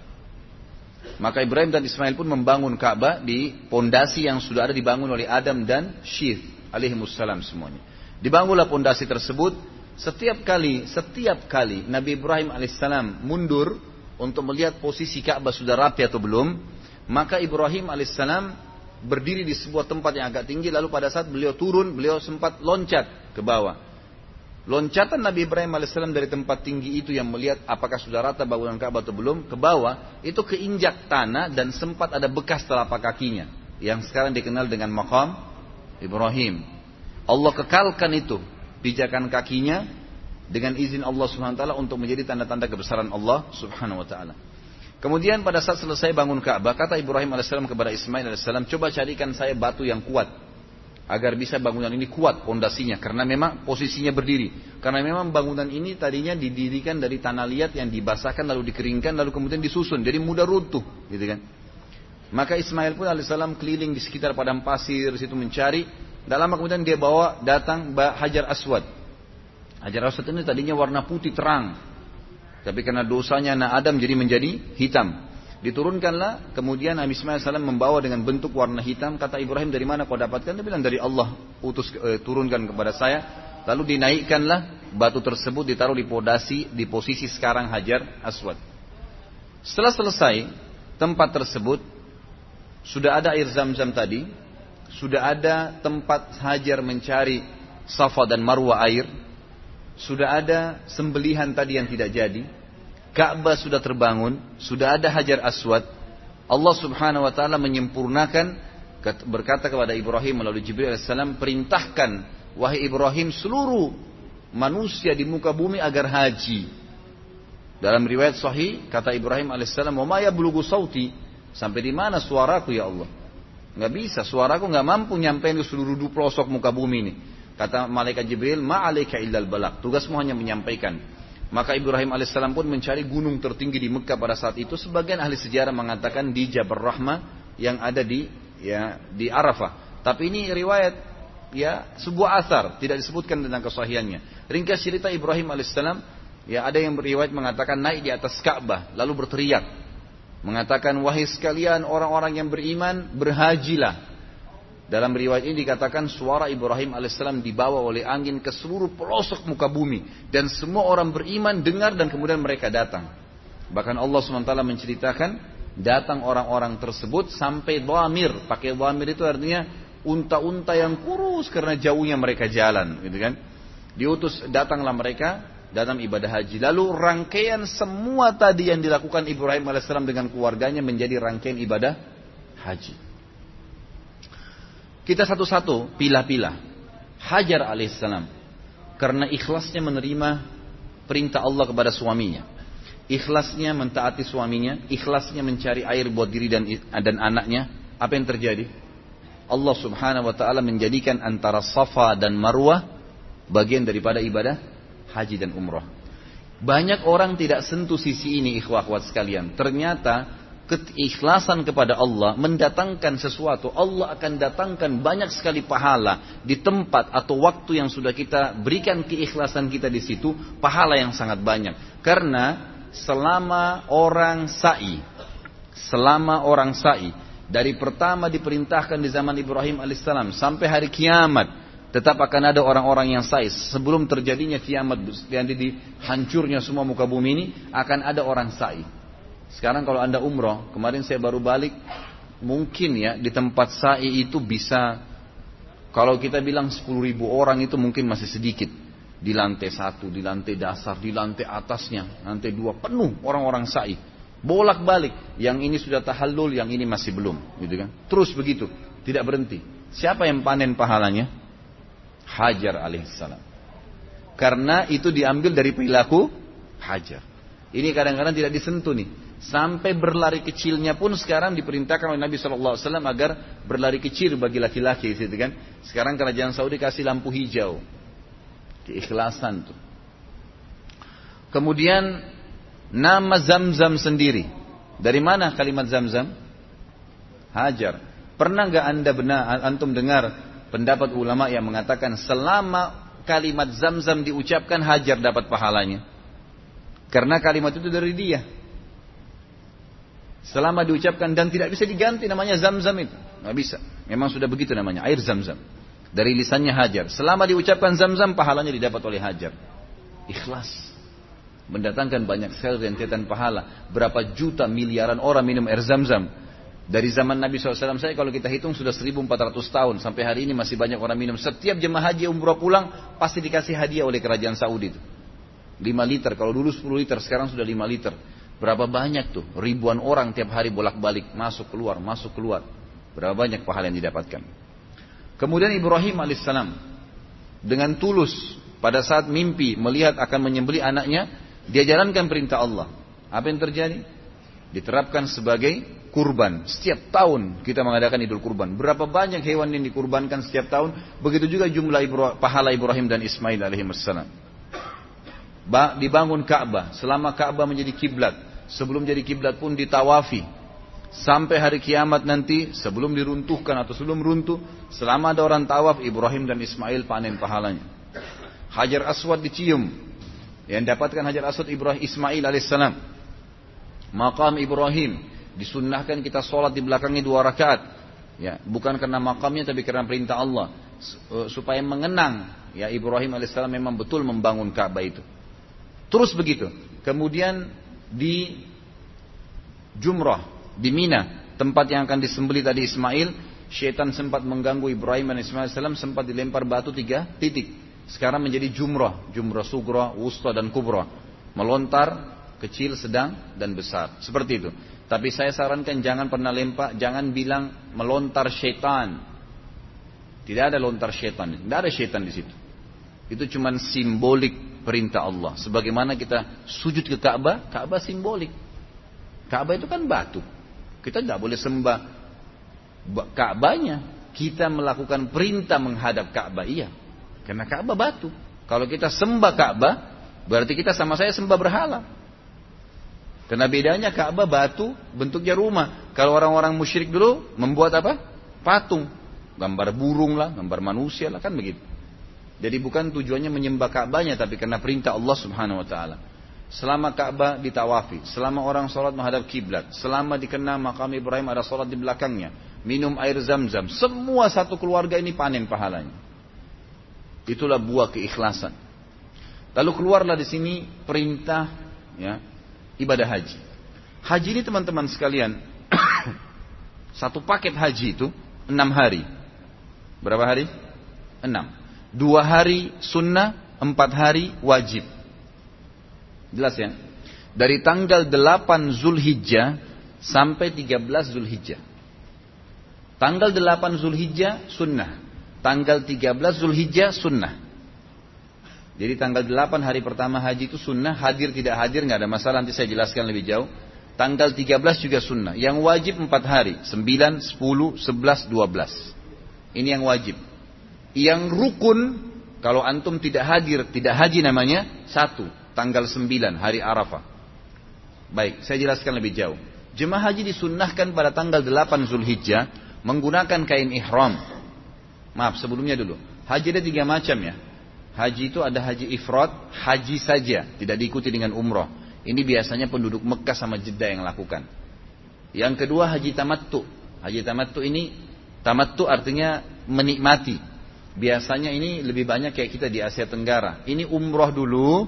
Maka Ibrahim dan Ismail pun membangun Ka'bah di pondasi yang sudah ada dibangun oleh Adam dan Syith alaihimussalam semuanya. Dibangunlah pondasi tersebut. Setiap kali setiap kali Nabi Ibrahim alaihissalam mundur untuk melihat posisi Ka'bah sudah rapi atau belum maka Ibrahim alaihissalam berdiri di sebuah tempat yang agak tinggi lalu pada saat beliau turun beliau sempat loncat ke bawah. Loncatan Nabi Ibrahim alaihissalam dari tempat tinggi itu yang melihat apakah sudah rata bangunan Ka'bah atau belum ke bawah itu keinjak tanah dan sempat ada bekas telapak kakinya yang sekarang dikenal dengan makam Ibrahim. Allah kekalkan itu pijakan kakinya dengan izin Allah Subhanahu wa taala untuk menjadi tanda-tanda kebesaran Allah Subhanahu wa taala Kemudian pada saat selesai bangun Ka'bah, kata Ibrahim AS kepada Ismail AS, coba carikan saya batu yang kuat. Agar bisa bangunan ini kuat pondasinya. Karena memang posisinya berdiri. Karena memang bangunan ini tadinya didirikan dari tanah liat yang dibasahkan lalu dikeringkan lalu kemudian disusun. Jadi mudah runtuh. Gitu kan. Maka Ismail pun AS keliling di sekitar padang pasir situ mencari. Dan lama kemudian dia bawa datang Hajar Aswad. Hajar Aswad ini tadinya warna putih terang. Tapi karena dosanya anak Adam jadi menjadi hitam. Diturunkanlah, kemudian Nabi Ismail salam membawa dengan bentuk warna hitam. Kata Ibrahim dari mana kau dapatkan? Dia bilang dari Allah utus e, turunkan kepada saya. Lalu dinaikkanlah batu tersebut ditaruh di podasi di posisi sekarang Hajar Aswad. Setelah selesai tempat tersebut sudah ada air zam-zam tadi, sudah ada tempat Hajar mencari Safa dan Marwa air, sudah ada sembelihan tadi yang tidak jadi, Ka'bah sudah terbangun, sudah ada Hajar Aswad, Allah Subhanahu wa taala menyempurnakan berkata kepada Ibrahim melalui Jibril alaihissalam perintahkan wahai Ibrahim seluruh manusia di muka bumi agar haji. Dalam riwayat sahih kata Ibrahim alaihissalam, "Wa ma sauti?" Sampai di mana suaraku ya Allah? Nggak bisa, suaraku nggak mampu nyampein ke seluruh pelosok muka bumi ini. Kata malaikat Jibril, ma'alaika illal balak. Tugasmu hanya menyampaikan. Maka Ibrahim alaihissalam pun mencari gunung tertinggi di Mekah pada saat itu. Sebagian ahli sejarah mengatakan di Jabal Rahmah yang ada di ya di Arafah. Tapi ini riwayat ya sebuah asar, tidak disebutkan tentang kesahihannya. Ringkas cerita Ibrahim alaihissalam, ya ada yang beriwayat mengatakan naik di atas Ka'bah lalu berteriak mengatakan wahai sekalian orang-orang yang beriman berhajilah dalam riwayat ini dikatakan suara Ibrahim alaihissalam dibawa oleh angin ke seluruh pelosok muka bumi. Dan semua orang beriman dengar dan kemudian mereka datang. Bahkan Allah SWT menceritakan datang orang-orang tersebut sampai dhamir. Pakai dhamir itu artinya unta-unta yang kurus karena jauhnya mereka jalan. Gitu kan. Diutus datanglah mereka dalam ibadah haji. Lalu rangkaian semua tadi yang dilakukan Ibrahim alaihissalam dengan keluarganya menjadi rangkaian ibadah haji. Kita satu-satu pilah-pilah. Hajar alaihissalam. Karena ikhlasnya menerima perintah Allah kepada suaminya. Ikhlasnya mentaati suaminya. Ikhlasnya mencari air buat diri dan, dan anaknya. Apa yang terjadi? Allah subhanahu wa ta'ala menjadikan antara Safa dan Marwah bagian daripada ibadah haji dan umrah. Banyak orang tidak sentuh sisi ini ikhwah sekalian. Ternyata keikhlasan kepada Allah mendatangkan sesuatu, Allah akan datangkan banyak sekali pahala di tempat atau waktu yang sudah kita berikan keikhlasan kita di situ, pahala yang sangat banyak. Karena selama orang sa'i, selama orang sa'i, dari pertama diperintahkan di zaman Ibrahim alaihissalam sampai hari kiamat, tetap akan ada orang-orang yang sa'i. Sebelum terjadinya kiamat, yang dihancurnya semua muka bumi ini, akan ada orang sa'i. Sekarang kalau anda umroh, kemarin saya baru balik, mungkin ya di tempat sa'i itu bisa, kalau kita bilang 10 ribu orang itu mungkin masih sedikit. Di lantai satu, di lantai dasar, di lantai atasnya, lantai dua penuh orang-orang sa'i. Bolak balik, yang ini sudah tahallul, yang ini masih belum, gitu kan? Terus begitu, tidak berhenti. Siapa yang panen pahalanya? Hajar alaihissalam. Karena itu diambil dari perilaku Hajar. Ini kadang-kadang tidak disentuh nih. Sampai berlari kecilnya pun sekarang diperintahkan oleh Nabi SAW agar berlari kecil bagi laki-laki, gitu kan? Sekarang kerajaan Saudi kasih lampu hijau, keikhlasan tuh. Kemudian nama Zamzam sendiri, dari mana kalimat Zamzam? Hajar. Pernah nggak anda benar antum dengar pendapat ulama yang mengatakan selama kalimat Zamzam diucapkan Hajar dapat pahalanya? Karena kalimat itu dari dia. Selama diucapkan dan tidak bisa diganti namanya zam-zam itu. Nggak bisa. Memang sudah begitu namanya. Air zam-zam. Dari lisannya hajar. Selama diucapkan zam-zam pahalanya didapat oleh hajar. Ikhlas. Mendatangkan banyak sekali rentetan pahala. Berapa juta miliaran orang minum air zam-zam. Dari zaman Nabi SAW saya kalau kita hitung sudah 1400 tahun. Sampai hari ini masih banyak orang minum. Setiap jemaah haji umroh pulang pasti dikasih hadiah oleh kerajaan Saudi itu. 5 liter. Kalau dulu 10 liter sekarang sudah 5 liter. Berapa banyak tuh? Ribuan orang tiap hari bolak-balik masuk keluar, masuk keluar. Berapa banyak pahala yang didapatkan? Kemudian Ibrahim alaihissalam dengan tulus pada saat mimpi melihat akan menyembeli anaknya, dia jalankan perintah Allah. Apa yang terjadi? Diterapkan sebagai kurban. Setiap tahun kita mengadakan idul kurban. Berapa banyak hewan yang dikurbankan setiap tahun? Begitu juga jumlah pahala Ibrahim dan Ismail alaihissalam. Dibangun Ka'bah. Selama Ka'bah menjadi kiblat, sebelum jadi kiblat pun ditawafi. Sampai hari kiamat nanti sebelum diruntuhkan atau sebelum runtuh, selama ada orang tawaf Ibrahim dan Ismail panen pahalanya. Hajar Aswad dicium. Yang dapatkan Hajar Aswad Ibrahim Ismail alaihissalam. Makam Ibrahim disunnahkan kita sholat di belakangnya dua rakaat. Ya, bukan karena makamnya tapi karena perintah Allah e, supaya mengenang ya Ibrahim alaihissalam memang betul membangun Ka'bah itu. Terus begitu. Kemudian di Jumrah, di Mina, tempat yang akan disembeli tadi Ismail, syaitan sempat mengganggu Ibrahim dan Ismail salam sempat dilempar batu tiga titik. Sekarang menjadi jumrah, jumrah sugra, wusta dan kubra. Melontar, kecil, sedang, dan besar. Seperti itu. Tapi saya sarankan jangan pernah lempar, jangan bilang melontar syaitan. Tidak ada lontar syaitan, tidak ada syaitan di situ. Itu cuma simbolik perintah Allah. Sebagaimana kita sujud ke Ka'bah, Ka'bah simbolik. Ka'bah itu kan batu. Kita tidak boleh sembah Ka'bahnya. Kita melakukan perintah menghadap Ka'bah, iya. Karena Ka'bah batu. Kalau kita sembah Ka'bah, berarti kita sama saya sembah berhala. Karena bedanya Ka'bah batu, bentuknya rumah. Kalau orang-orang musyrik dulu membuat apa? Patung. Gambar burung lah, gambar manusia lah, kan begitu. Jadi bukan tujuannya menyembah Ka'bahnya tapi karena perintah Allah Subhanahu wa taala. Selama Ka'bah ditawafi, selama orang sholat menghadap kiblat, selama dikenal makam Ibrahim ada sholat di belakangnya, minum air zam-zam, semua satu keluarga ini panen pahalanya. Itulah buah keikhlasan. Lalu keluarlah di sini perintah ya, ibadah haji. Haji ini teman-teman sekalian, satu paket haji itu enam hari. Berapa hari? Enam. Dua hari sunnah, empat hari wajib. Jelas ya? Dari tanggal 8 Zulhijjah sampai 13 Zulhijjah. Tanggal 8 Zulhijjah sunnah. Tanggal 13 Zulhijjah sunnah. Jadi tanggal 8 hari pertama haji itu sunnah, hadir tidak hadir nggak ada masalah nanti saya jelaskan lebih jauh. Tanggal 13 juga sunnah. Yang wajib 4 hari, 9, 10, 11, 12. Ini yang wajib. Yang rukun kalau antum tidak hadir, tidak haji namanya satu, tanggal sembilan hari Arafah. Baik, saya jelaskan lebih jauh. Jemaah haji disunnahkan pada tanggal delapan Zulhijjah menggunakan kain ihram. Maaf, sebelumnya dulu. Haji ada tiga macam ya. Haji itu ada haji ifrat, haji saja, tidak diikuti dengan umroh. Ini biasanya penduduk Mekah sama Jeddah yang lakukan. Yang kedua haji tamattu. Haji tamattu ini tamattu artinya menikmati, Biasanya ini lebih banyak kayak kita di Asia Tenggara. Ini umroh dulu,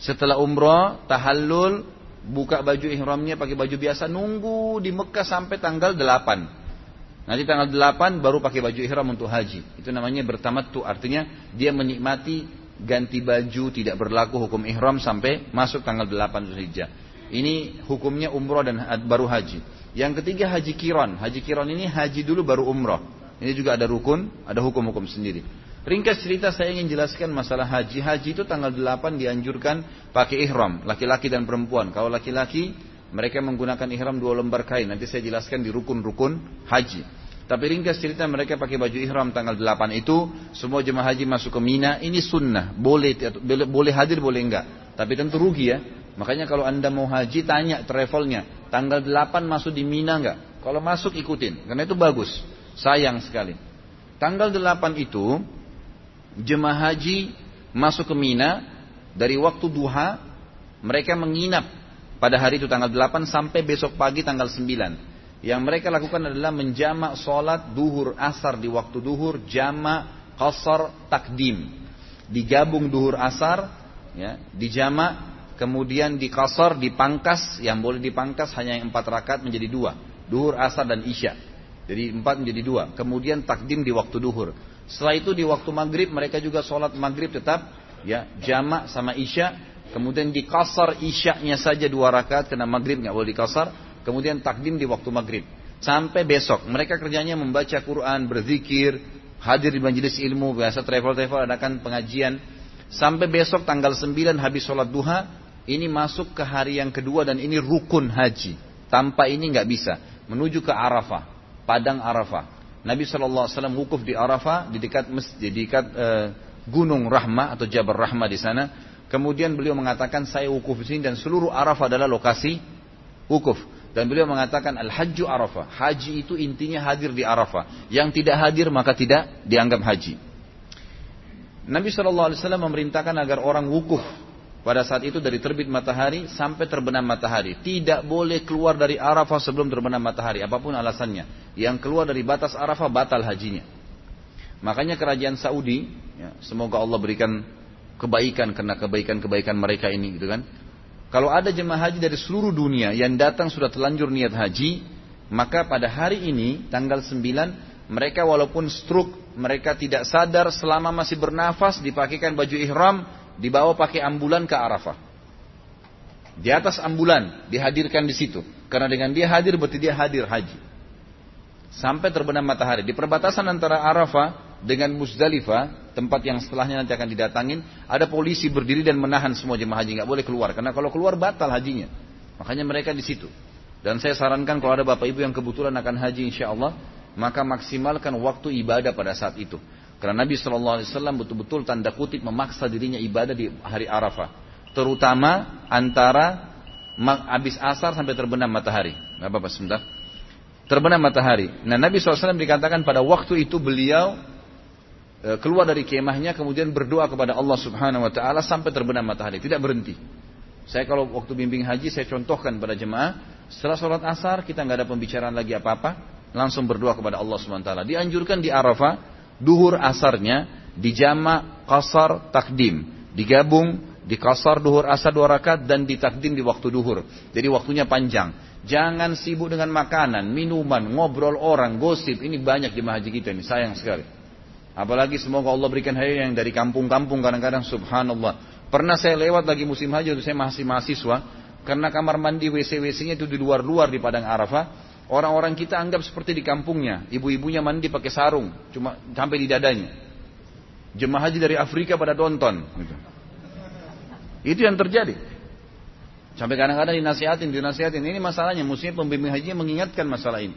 setelah umroh, tahallul, buka baju ihramnya pakai baju biasa, nunggu di Mekah sampai tanggal 8. Nanti tanggal 8 baru pakai baju ihram untuk haji. Itu namanya bertamattu, artinya dia menikmati ganti baju, tidak berlaku hukum ihram sampai masuk tanggal 8 Zulhijjah. Ini hukumnya umroh dan baru haji. Yang ketiga haji kiron. Haji kiron ini haji dulu baru umroh. Ini juga ada rukun, ada hukum-hukum sendiri. Ringkas cerita saya ingin jelaskan masalah haji. Haji itu tanggal 8 dianjurkan pakai ihram, laki-laki dan perempuan. Kalau laki-laki mereka menggunakan ihram dua lembar kain. Nanti saya jelaskan di rukun-rukun haji. Tapi ringkas cerita mereka pakai baju ihram tanggal 8 itu, semua jemaah haji masuk ke Mina, ini sunnah, boleh boleh hadir boleh enggak. Tapi tentu rugi ya. Makanya kalau anda mau haji tanya travelnya, tanggal 8 masuk di Mina enggak? Kalau masuk ikutin, karena itu bagus. Sayang sekali. Tanggal 8 itu jemaah haji masuk ke Mina dari waktu duha mereka menginap pada hari itu tanggal 8 sampai besok pagi tanggal 9. Yang mereka lakukan adalah menjamak sholat duhur asar di waktu duhur, jamak qasar takdim. Digabung duhur asar, ya, dijamak, kemudian di qasar, dipangkas, yang boleh dipangkas hanya yang empat rakaat menjadi dua. Duhur asar dan isya. Jadi empat menjadi dua. Kemudian takdim di waktu duhur. Setelah itu di waktu maghrib mereka juga sholat maghrib tetap ya jamak sama isya. Kemudian di kasar isya-nya saja dua rakaat karena maghrib nggak boleh di kasar. Kemudian takdim di waktu maghrib. Sampai besok mereka kerjanya membaca Quran, berzikir, hadir di majelis ilmu, biasa travel-travel adakan pengajian. Sampai besok tanggal 9 habis sholat duha, ini masuk ke hari yang kedua dan ini rukun haji. Tanpa ini nggak bisa. Menuju ke Arafah, padang Arafah. Nabi SAW wukuf di Arafah di dekat di dekat uh, Gunung Rahmah atau Jabal Rahmah di sana. Kemudian beliau mengatakan saya wukuf di sini dan seluruh Arafah adalah lokasi wukuf. Dan beliau mengatakan al-hajju Arafah. Haji itu intinya hadir di Arafah. Yang tidak hadir maka tidak dianggap haji. Nabi SAW memerintahkan agar orang wukuf pada saat itu dari terbit matahari sampai terbenam matahari. Tidak boleh keluar dari Arafah sebelum terbenam matahari. Apa pun alasannya. Yang keluar dari batas Arafah batal hajinya. Makanya kerajaan Saudi, ya, semoga Allah berikan kebaikan karena kebaikan-kebaikan mereka ini gitu kan. Kalau ada jemaah haji dari seluruh dunia yang datang sudah telanjur niat haji, maka pada hari ini tanggal 9 mereka walaupun stroke, mereka tidak sadar selama masih bernafas dipakaikan baju ihram, dibawa pakai ambulan ke Arafah. Di atas ambulan dihadirkan di situ. Karena dengan dia hadir berarti dia hadir haji. Sampai terbenam matahari. Di perbatasan antara Arafah dengan Musdalifah, tempat yang setelahnya nanti akan didatangin, ada polisi berdiri dan menahan semua jemaah haji, nggak boleh keluar. Karena kalau keluar batal hajinya. Makanya mereka di situ. Dan saya sarankan kalau ada bapak ibu yang kebetulan akan haji insya Allah, maka maksimalkan waktu ibadah pada saat itu. Karena Nabi Wasallam betul-betul tanda kutip memaksa dirinya ibadah di hari Arafah, terutama antara habis asar sampai terbenam matahari. Gak apa-apa sebentar. Terbenam matahari. Nah Nabi SAW dikatakan pada waktu itu beliau e, keluar dari kemahnya kemudian berdoa kepada Allah Subhanahu Wa Taala sampai terbenam matahari, tidak berhenti. Saya kalau waktu bimbing haji saya contohkan pada jemaah setelah sholat asar kita nggak ada pembicaraan lagi apa-apa, langsung berdoa kepada Allah Subhanahu Wa Taala. Dianjurkan di Arafah duhur asarnya dijama kasar takdim. Digabung di kasar duhur asar dua rakaat dan ditakdim di waktu duhur. Jadi waktunya panjang. Jangan sibuk dengan makanan, minuman, ngobrol orang, gosip. Ini banyak di haji kita ini, sayang sekali. Apalagi semoga Allah berikan hari yang dari kampung-kampung kadang-kadang subhanallah. Pernah saya lewat lagi musim haji waktu saya masih mahasiswa. Karena kamar mandi WC-WC-nya itu di luar-luar di Padang Arafah. Orang-orang kita anggap seperti di kampungnya. Ibu-ibunya mandi pakai sarung. Cuma sampai di dadanya. Jemaah haji dari Afrika pada nonton. Gitu. Itu yang terjadi. Sampai kadang-kadang dinasihatin, dinasihatin. Ini masalahnya. Mestinya pembimbing haji mengingatkan masalah ini.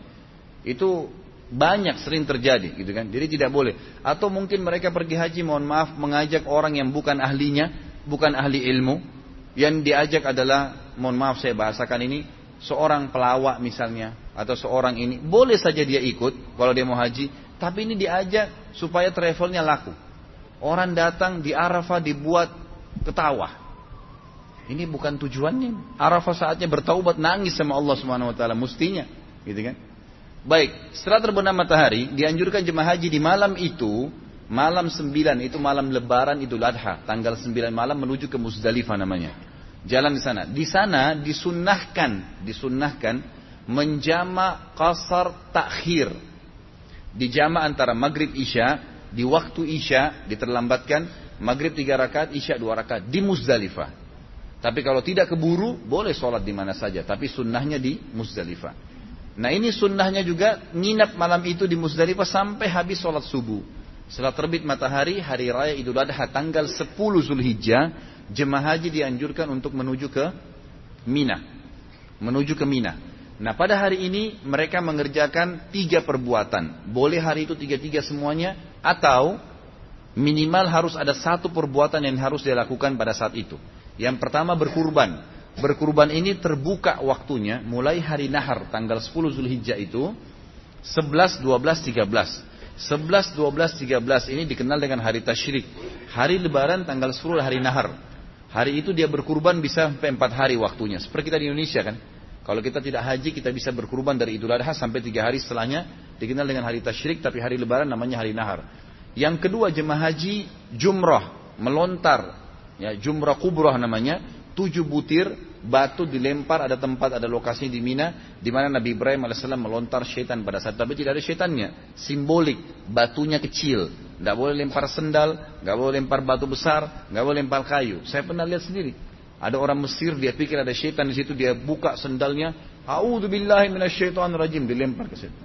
Itu banyak sering terjadi gitu kan. Jadi tidak boleh. Atau mungkin mereka pergi haji mohon maaf mengajak orang yang bukan ahlinya, bukan ahli ilmu. Yang diajak adalah mohon maaf saya bahasakan ini seorang pelawak misalnya atau seorang ini boleh saja dia ikut kalau dia mau haji tapi ini diajak supaya travelnya laku. Orang datang di Arafah dibuat ketawa. Ini bukan tujuannya. Arafah saatnya bertaubat nangis sama Allah Subhanahu wa taala mestinya gitu kan? Baik setelah terbenam matahari dianjurkan jemaah haji di malam itu malam 9 itu malam lebaran Idul Adha tanggal 9 malam menuju ke Muzdalifah namanya jalan di sana. Di sana disunnahkan, disunnahkan menjama kasar takhir. Dijama antara maghrib isya, di waktu isya diterlambatkan, maghrib tiga rakaat, isya dua rakaat di Muzdalifah. Tapi kalau tidak keburu, boleh sholat di mana saja. Tapi sunnahnya di Muzdalifah. Nah ini sunnahnya juga nginap malam itu di Muzdalifah sampai habis sholat subuh. Setelah terbit matahari, hari raya Idul Adha tanggal 10 Zulhijjah, jemaah haji dianjurkan untuk menuju ke Mina. Menuju ke Mina. Nah pada hari ini mereka mengerjakan tiga perbuatan. Boleh hari itu tiga-tiga semuanya atau minimal harus ada satu perbuatan yang harus dilakukan pada saat itu. Yang pertama berkurban. Berkurban ini terbuka waktunya mulai hari Nahar tanggal 10 Zulhijjah itu 11, 12, 13. 11, 12, 13 ini dikenal dengan hari tasyrik. Hari lebaran tanggal 10 hari Nahar. Hari itu dia berkurban bisa sampai 4 hari waktunya. Seperti kita di Indonesia kan. Kalau kita tidak haji kita bisa berkurban dari Idul Adha sampai 3 hari setelahnya dikenal dengan hari tasyrik tapi hari lebaran namanya hari Nahar. Yang kedua jemaah haji jumrah, melontar. Ya, jumrah kubroh namanya, tujuh butir batu dilempar ada tempat ada lokasi di Mina di mana Nabi Ibrahim alaihissalam melontar syaitan pada saat tapi tidak ada syaitannya simbolik batunya kecil nggak boleh lempar sendal nggak boleh lempar batu besar nggak boleh lempar kayu saya pernah lihat sendiri ada orang Mesir dia pikir ada syaitan di situ dia buka sendalnya A'udzubillahi rajim dilempar ke situ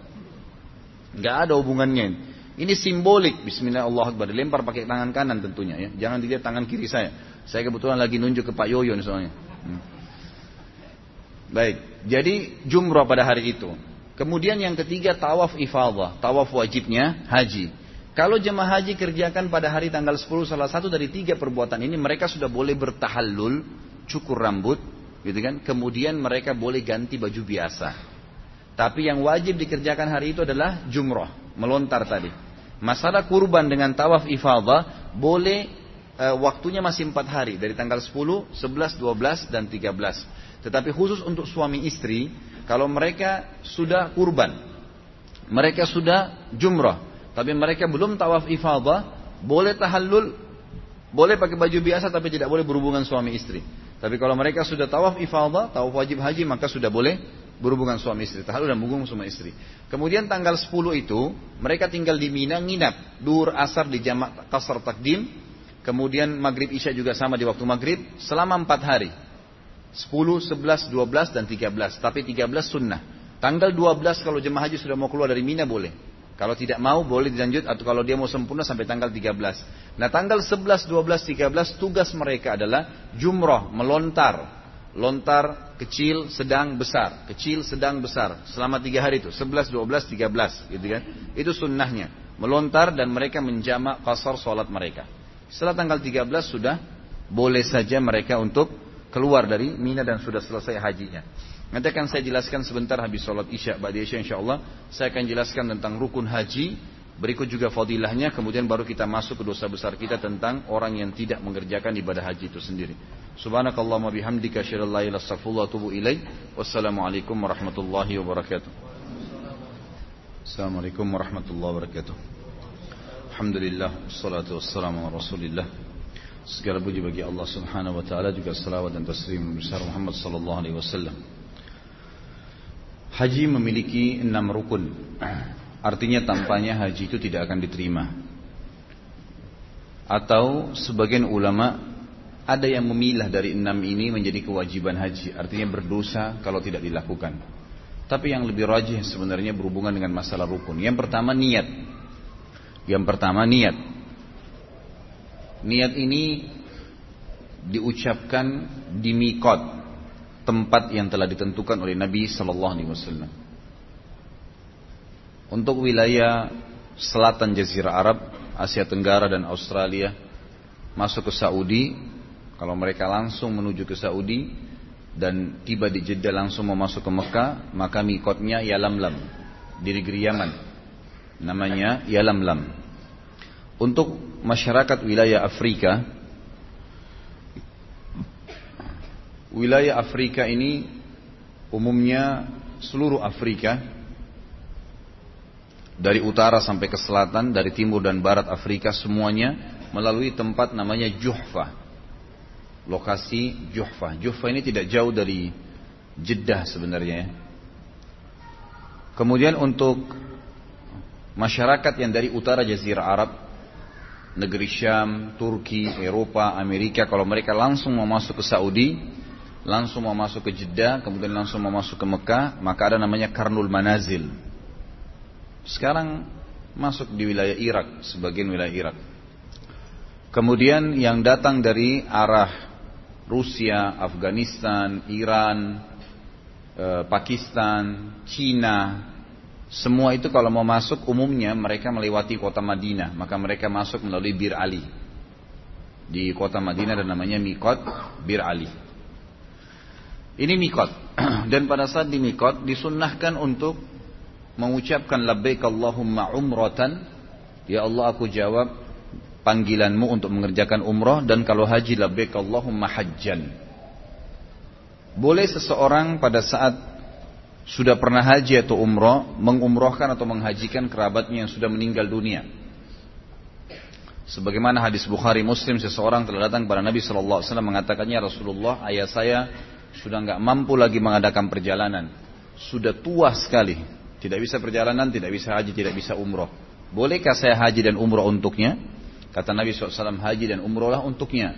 nggak ada hubungannya ini simbolik Bismillah Allah Akbar dilempar pakai tangan kanan tentunya ya. Jangan dilihat tangan kiri saya. Saya kebetulan lagi nunjuk ke Pak Yoyo soalnya. Hmm. Baik, jadi jumrah pada hari itu. Kemudian yang ketiga tawaf ifadah, tawaf wajibnya haji. Kalau jemaah haji kerjakan pada hari tanggal 10 salah satu dari tiga perbuatan ini mereka sudah boleh bertahallul, cukur rambut, gitu kan? Kemudian mereka boleh ganti baju biasa. Tapi yang wajib dikerjakan hari itu adalah jumrah, melontar tadi. Masalah kurban dengan tawaf ifadah boleh e, waktunya masih empat hari dari tanggal 10, 11, 12 dan 13. Tetapi khusus untuk suami istri kalau mereka sudah kurban, mereka sudah jumrah, tapi mereka belum tawaf ifadah, boleh tahallul, boleh pakai baju biasa tapi tidak boleh berhubungan suami istri. Tapi kalau mereka sudah tawaf ifadah, tawaf wajib haji maka sudah boleh berhubungan suami istri, tahalul dan berhubungan suami istri. Kemudian tanggal 10 itu mereka tinggal di Mina nginap, dur asar di jamak kasar takdim, kemudian maghrib isya juga sama di waktu maghrib selama 4 hari. 10, 11, 12 dan 13. Tapi 13 sunnah. Tanggal 12 kalau jemaah haji sudah mau keluar dari Mina boleh. Kalau tidak mau boleh dilanjut. Atau kalau dia mau sempurna sampai tanggal 13. Nah tanggal 11, 12, 13 tugas mereka adalah jumroh, melontar. Lontar kecil, sedang, besar, kecil, sedang, besar. Selama tiga hari itu. 11, 12, 13 gitu kan? Itu sunnahnya. Melontar dan mereka menjamak kasar sholat mereka. Setelah tanggal 13 sudah boleh saja mereka untuk keluar dari Mina dan sudah selesai hajinya nanti akan saya jelaskan sebentar habis sholat isya Ba'di isya insya Allah saya akan jelaskan tentang rukun haji berikut juga fadilahnya kemudian baru kita masuk ke dosa besar kita tentang orang yang tidak mengerjakan ibadah haji itu sendiri Subhanakallahumma bihamdika asyhadu an la ilaha illa atubu ilaik. Wassalamualaikum warahmatullahi wabarakatuh. Assalamualaikum warahmatullahi wabarakatuh. Alhamdulillah wassalatu wassalamu ala Rasulillah. Segala puji bagi Allah Subhanahu wa taala juga salawat dan taslim besar Muhammad sallallahu alaihi wasallam. Haji memiliki enam rukun. Artinya tampaknya haji itu tidak akan diterima. Atau sebagian ulama ada yang memilah dari enam ini menjadi kewajiban haji, artinya berdosa kalau tidak dilakukan. Tapi yang lebih rajih sebenarnya berhubungan dengan masalah rukun. Yang pertama niat. Yang pertama niat. Niat ini diucapkan di mikot tempat yang telah ditentukan oleh Nabi Shallallahu Alaihi Wasallam. Untuk wilayah selatan Jazirah Arab, Asia Tenggara dan Australia, masuk ke Saudi kalau mereka langsung menuju ke Saudi dan tiba di Jeddah langsung mau masuk ke Mekah, maka mikotnya Yalamlam di negeri Yaman. Namanya Yalamlam. Untuk masyarakat wilayah Afrika, wilayah Afrika ini umumnya seluruh Afrika dari utara sampai ke selatan, dari timur dan barat Afrika semuanya melalui tempat namanya Juhfa lokasi Juhfa. Juhfa ini tidak jauh dari Jeddah sebenarnya ya. Kemudian untuk masyarakat yang dari utara Jazirah Arab, negeri Syam, Turki, Eropa, Amerika, kalau mereka langsung mau masuk ke Saudi, langsung mau masuk ke Jeddah, kemudian langsung mau masuk ke Mekah, maka ada namanya Karnul Manazil. Sekarang masuk di wilayah Irak, sebagian wilayah Irak. Kemudian yang datang dari arah Rusia, Afghanistan, Iran, eh, Pakistan, Cina, semua itu kalau mau masuk umumnya mereka melewati kota Madinah, maka mereka masuk melalui Bir Ali. Di kota Madinah dan namanya Mikot Bir Ali. Ini Mikot. Dan pada saat di Mikot disunnahkan untuk mengucapkan labbaik Allahumma umratan. Ya Allah aku jawab panggilanmu untuk mengerjakan umrah dan kalau haji labbaik Allahumma hajjan. Boleh seseorang pada saat sudah pernah haji atau umrah mengumrohkan atau menghajikan kerabatnya yang sudah meninggal dunia. Sebagaimana hadis Bukhari Muslim seseorang telah datang kepada Nabi Shallallahu Alaihi Wasallam mengatakannya Rasulullah ayah saya sudah nggak mampu lagi mengadakan perjalanan, sudah tua sekali, tidak bisa perjalanan, tidak bisa haji, tidak bisa umroh. Bolehkah saya haji dan umroh untuknya? Kata Nabi SAW, haji dan umrohlah untuknya.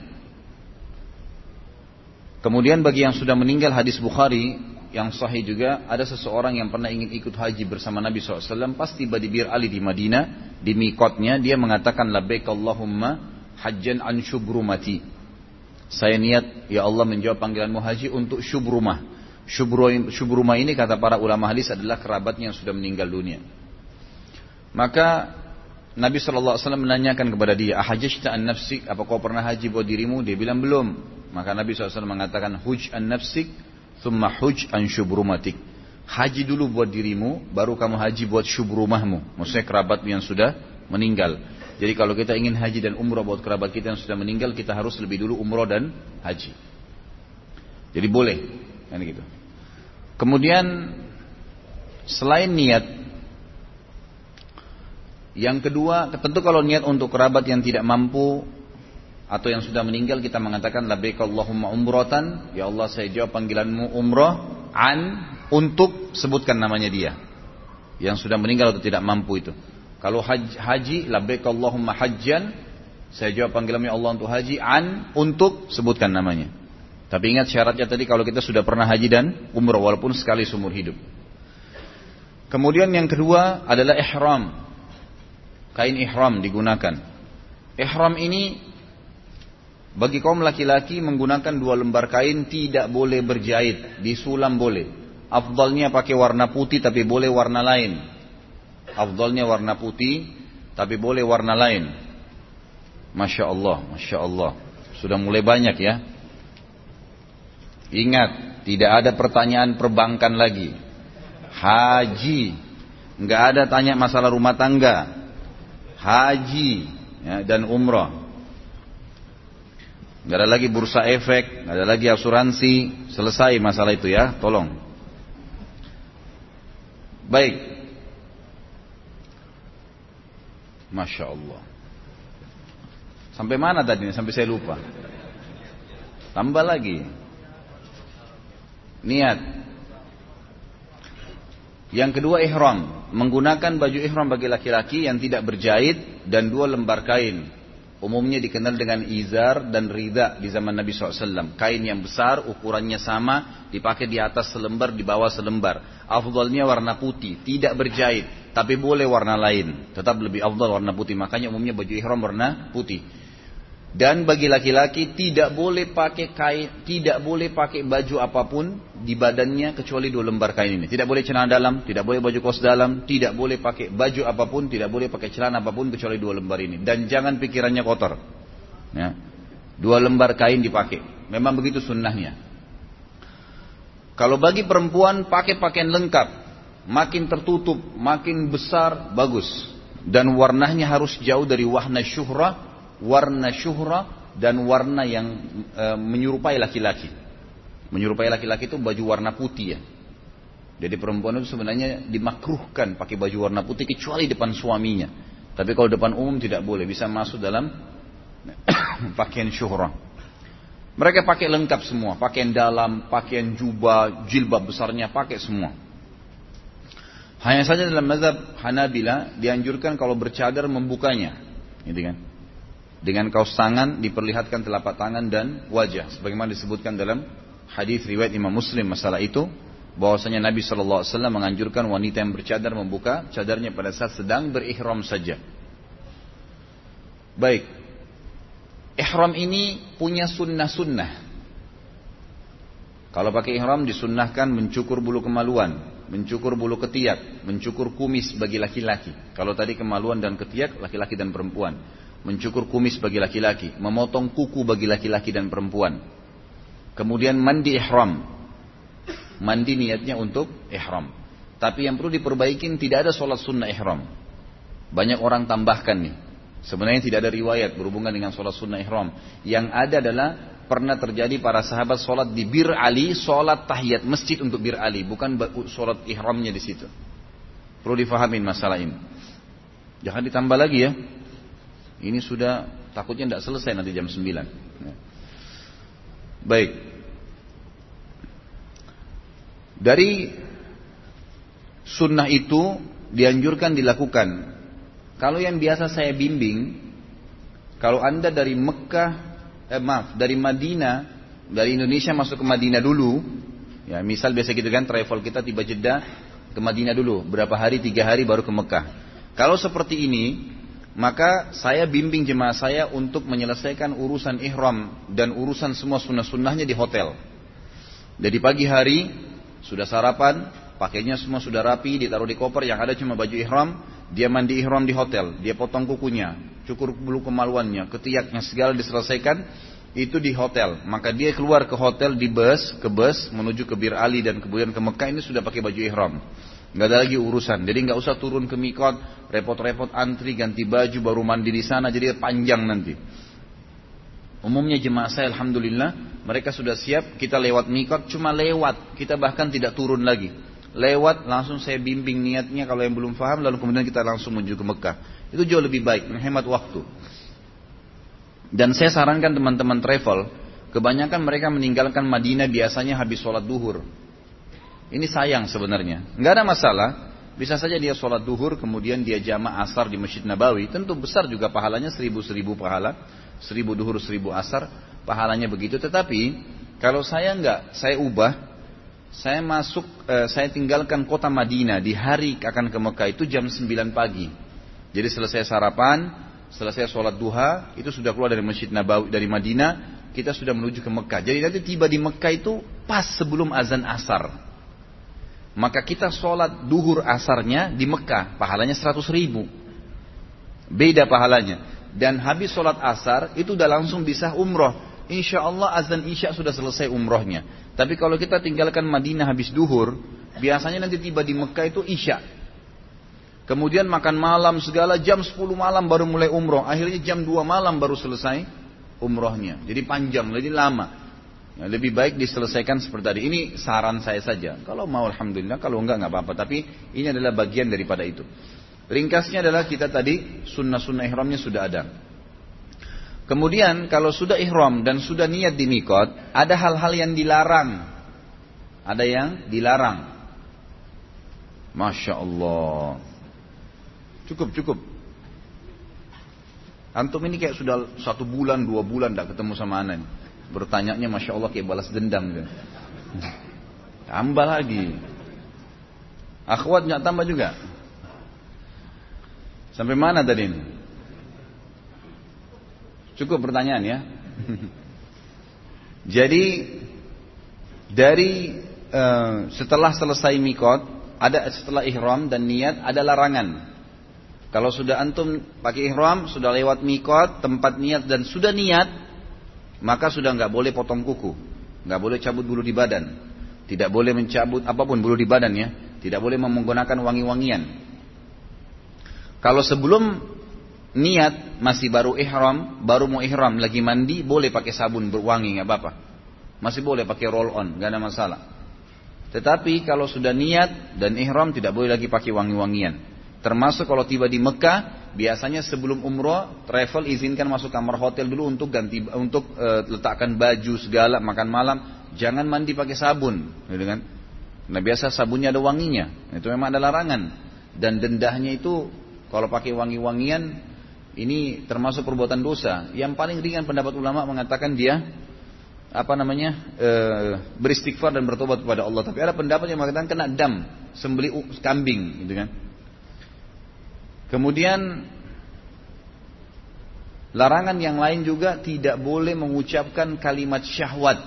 Kemudian bagi yang sudah meninggal hadis Bukhari yang sahih juga ada seseorang yang pernah ingin ikut haji bersama Nabi SAW pas tiba di Bir Ali di Madinah di mikotnya dia mengatakan labbaik Allahumma hajjan an syubrumati saya niat ya Allah menjawab panggilanmu haji untuk syubrumah syubrumah ini kata para ulama hadis adalah kerabatnya yang sudah meninggal dunia maka Nabi SAW menanyakan kepada dia, Ahajajta an nafsik, apa kau pernah haji buat dirimu? Dia bilang belum. Maka Nabi SAW mengatakan, Huj an nafsik, thumma huj an syubrumatik. Haji dulu buat dirimu, baru kamu haji buat syubrumahmu. Maksudnya kerabat yang sudah meninggal. Jadi kalau kita ingin haji dan umrah buat kerabat kita yang sudah meninggal, kita harus lebih dulu umrah dan haji. Jadi boleh, kan gitu. Kemudian selain niat yang kedua, tentu kalau niat untuk kerabat yang tidak mampu atau yang sudah meninggal kita mengatakan labbaik Allahumma umratan, ya Allah saya jawab panggilanmu umrah an untuk sebutkan namanya dia. Yang sudah meninggal atau tidak mampu itu. Kalau haji, haji labbaik Allahumma hajjan, saya jawab panggilannya Allah untuk haji an untuk sebutkan namanya. Tapi ingat syaratnya tadi kalau kita sudah pernah haji dan umrah walaupun sekali seumur hidup. Kemudian yang kedua adalah ihram kain ihram digunakan. Ihram ini bagi kaum laki-laki menggunakan dua lembar kain tidak boleh berjahit, disulam boleh. Afdalnya pakai warna putih tapi boleh warna lain. Afdalnya warna putih tapi boleh warna lain. Masya Allah, Masya Allah. Sudah mulai banyak ya. Ingat, tidak ada pertanyaan perbankan lagi. Haji, nggak ada tanya masalah rumah tangga, haji ya, dan umrah. Gak ada lagi bursa efek, gak ada lagi asuransi, selesai masalah itu ya, tolong. Baik. Masya Allah. Sampai mana tadi? Sampai saya lupa. Tambah lagi. Niat. Yang kedua ihram menggunakan baju ihram bagi laki-laki yang tidak berjahit dan dua lembar kain. Umumnya dikenal dengan izar dan rida di zaman Nabi SAW. Kain yang besar, ukurannya sama, dipakai di atas selembar, di bawah selembar. Afdalnya warna putih, tidak berjahit. Tapi boleh warna lain. Tetap lebih afdal warna putih. Makanya umumnya baju ihram warna putih. Dan bagi laki-laki tidak boleh pakai kain, tidak boleh pakai baju apa pun di badannya kecuali dua lembar kain ini. Tidak boleh celana dalam, tidak boleh baju kos dalam, tidak boleh pakai baju apa pun, tidak boleh pakai celana apa pun kecuali dua lembar ini. Dan jangan pikirannya kotor. Ya. Dua lembar kain dipakai. Memang begitu sunnahnya. Kalau bagi perempuan pakai pakaian lengkap, makin tertutup, makin besar, bagus. Dan warnanya harus jauh dari wahna syuhrah warna syuhra dan warna yang e, menyerupai laki-laki. Menyerupai laki-laki itu baju warna putih ya. Jadi perempuan itu sebenarnya dimakruhkan pakai baju warna putih kecuali depan suaminya. Tapi kalau depan umum tidak boleh, bisa masuk dalam pakaian syuhra. Mereka pakai lengkap semua, pakaian dalam, pakaian jubah, jilbab besarnya pakai semua. Hanya saja dalam mazhab Hanabila dianjurkan kalau bercadar membukanya, gitu kan? dengan kaos tangan diperlihatkan telapak tangan dan wajah sebagaimana disebutkan dalam hadis riwayat Imam Muslim masalah itu bahwasanya Nabi Wasallam menganjurkan wanita yang bercadar membuka cadarnya pada saat sedang berihram saja. Baik, ihram ini punya sunnah-sunnah. Kalau pakai ihram disunnahkan mencukur bulu kemaluan, mencukur bulu ketiak, mencukur kumis bagi laki-laki. Kalau tadi kemaluan dan ketiak laki-laki dan perempuan. Mencukur kumis bagi laki-laki, memotong kuku bagi laki-laki dan perempuan. Kemudian mandi ihram. Mandi niatnya untuk ihram. Tapi yang perlu diperbaikin tidak ada sholat sunnah ihram. Banyak orang tambahkan nih. Sebenarnya tidak ada riwayat berhubungan dengan sholat sunnah ihram. Yang ada adalah pernah terjadi para sahabat sholat di Bir Ali, sholat tahiyat masjid untuk Bir Ali, bukan sholat ihramnya di situ. Perlu difahamin masalah ini. Jangan ditambah lagi ya. Ini sudah takutnya tidak selesai nanti jam 9. Baik. Dari sunnah itu dianjurkan dilakukan kalau yang biasa saya bimbing, kalau anda dari Mekah, eh, maaf, dari Madinah, dari Indonesia masuk ke Madinah dulu, ya misal biasa gitu kan, travel kita tiba Jeddah ke Madinah dulu, berapa hari, tiga hari baru ke Mekah. Kalau seperti ini, maka saya bimbing jemaah saya untuk menyelesaikan urusan ihram dan urusan semua sunnah-sunnahnya di hotel. Jadi pagi hari sudah sarapan, pakainya semua sudah rapi, ditaruh di koper, yang ada cuma baju ihram, dia mandi ihram di hotel, dia potong kukunya, cukur bulu kemaluannya, ketiaknya segala diselesaikan, itu di hotel. Maka dia keluar ke hotel di bus, ke bus menuju ke Bir Ali dan kemudian ke Mekah ini sudah pakai baju ihram. Nggak ada lagi urusan. Jadi nggak usah turun ke mikot, repot-repot antri, ganti baju, baru mandi di sana, jadi panjang nanti. Umumnya jemaah saya Alhamdulillah, mereka sudah siap, kita lewat mikot, cuma lewat, kita bahkan tidak turun lagi lewat langsung saya bimbing niatnya kalau yang belum paham lalu kemudian kita langsung menuju ke Mekah. Itu jauh lebih baik, menghemat waktu. Dan saya sarankan teman-teman travel, kebanyakan mereka meninggalkan Madinah biasanya habis sholat duhur. Ini sayang sebenarnya. Nggak ada masalah, bisa saja dia sholat duhur, kemudian dia jamaah asar di Masjid Nabawi. Tentu besar juga pahalanya, seribu-seribu pahala. Seribu duhur, seribu asar, pahalanya begitu. Tetapi, kalau saya nggak, saya ubah, saya masuk, eh, saya tinggalkan kota Madinah di hari akan ke Mekah itu jam 9 pagi. Jadi selesai sarapan, selesai sholat duha, itu sudah keluar dari Masjid Nabawi dari Madinah, kita sudah menuju ke Mekah. Jadi nanti tiba di Mekah itu pas sebelum azan asar. Maka kita sholat duhur asarnya di Mekah, pahalanya 100 ribu. Beda pahalanya. Dan habis sholat asar, itu udah langsung bisa umroh. Insya Allah azan isya sudah selesai umrohnya. Tapi kalau kita tinggalkan Madinah habis duhur, biasanya nanti tiba di Mekah itu Isya. Kemudian makan malam segala jam 10 malam baru mulai umroh. Akhirnya jam 2 malam baru selesai umrohnya. Jadi panjang, jadi lama. Ya, lebih baik diselesaikan seperti tadi. Ini saran saya saja. Kalau mau Alhamdulillah, kalau enggak enggak apa-apa. Tapi ini adalah bagian daripada itu. Ringkasnya adalah kita tadi sunnah-sunnah ihramnya sudah ada. Kemudian kalau sudah ihram dan sudah niat di mikot, ada hal-hal yang dilarang. Ada yang dilarang. Masya Allah. Cukup, cukup. Antum ini kayak sudah satu bulan, dua bulan tidak ketemu sama anak. Bertanyanya Masya Allah kayak balas dendam. Gitu. Tambah lagi. Akhwat nggak tambah juga. Sampai mana tadi ini? Cukup pertanyaan ya. Jadi dari uh, setelah selesai mikot, ada setelah ihram dan niat ada larangan. Kalau sudah antum pakai ihram, sudah lewat mikot, tempat niat dan sudah niat, maka sudah nggak boleh potong kuku, nggak boleh cabut bulu di badan, tidak boleh mencabut apa pun bulu di badan ya, tidak boleh menggunakan wangi-wangian. Kalau sebelum niat masih baru ihram, baru mau ihram lagi mandi, boleh pakai sabun berwangi nggak apa-apa. Masih boleh pakai roll on, nggak ada masalah. Tetapi kalau sudah niat dan ihram tidak boleh lagi pakai wangi-wangian. Termasuk kalau tiba di Mekah, biasanya sebelum umroh travel izinkan masuk kamar hotel dulu untuk ganti untuk uh, letakkan baju segala makan malam. Jangan mandi pakai sabun, gitu kan? Nah biasa sabunnya ada wanginya, itu memang ada larangan. Dan dendahnya itu kalau pakai wangi-wangian ini termasuk perbuatan dosa. Yang paling ringan pendapat ulama mengatakan dia apa namanya e, beristighfar dan bertobat kepada Allah. Tapi ada pendapat yang mengatakan kena dam, sembeli kambing, gitu kan. Kemudian larangan yang lain juga tidak boleh mengucapkan kalimat syahwat.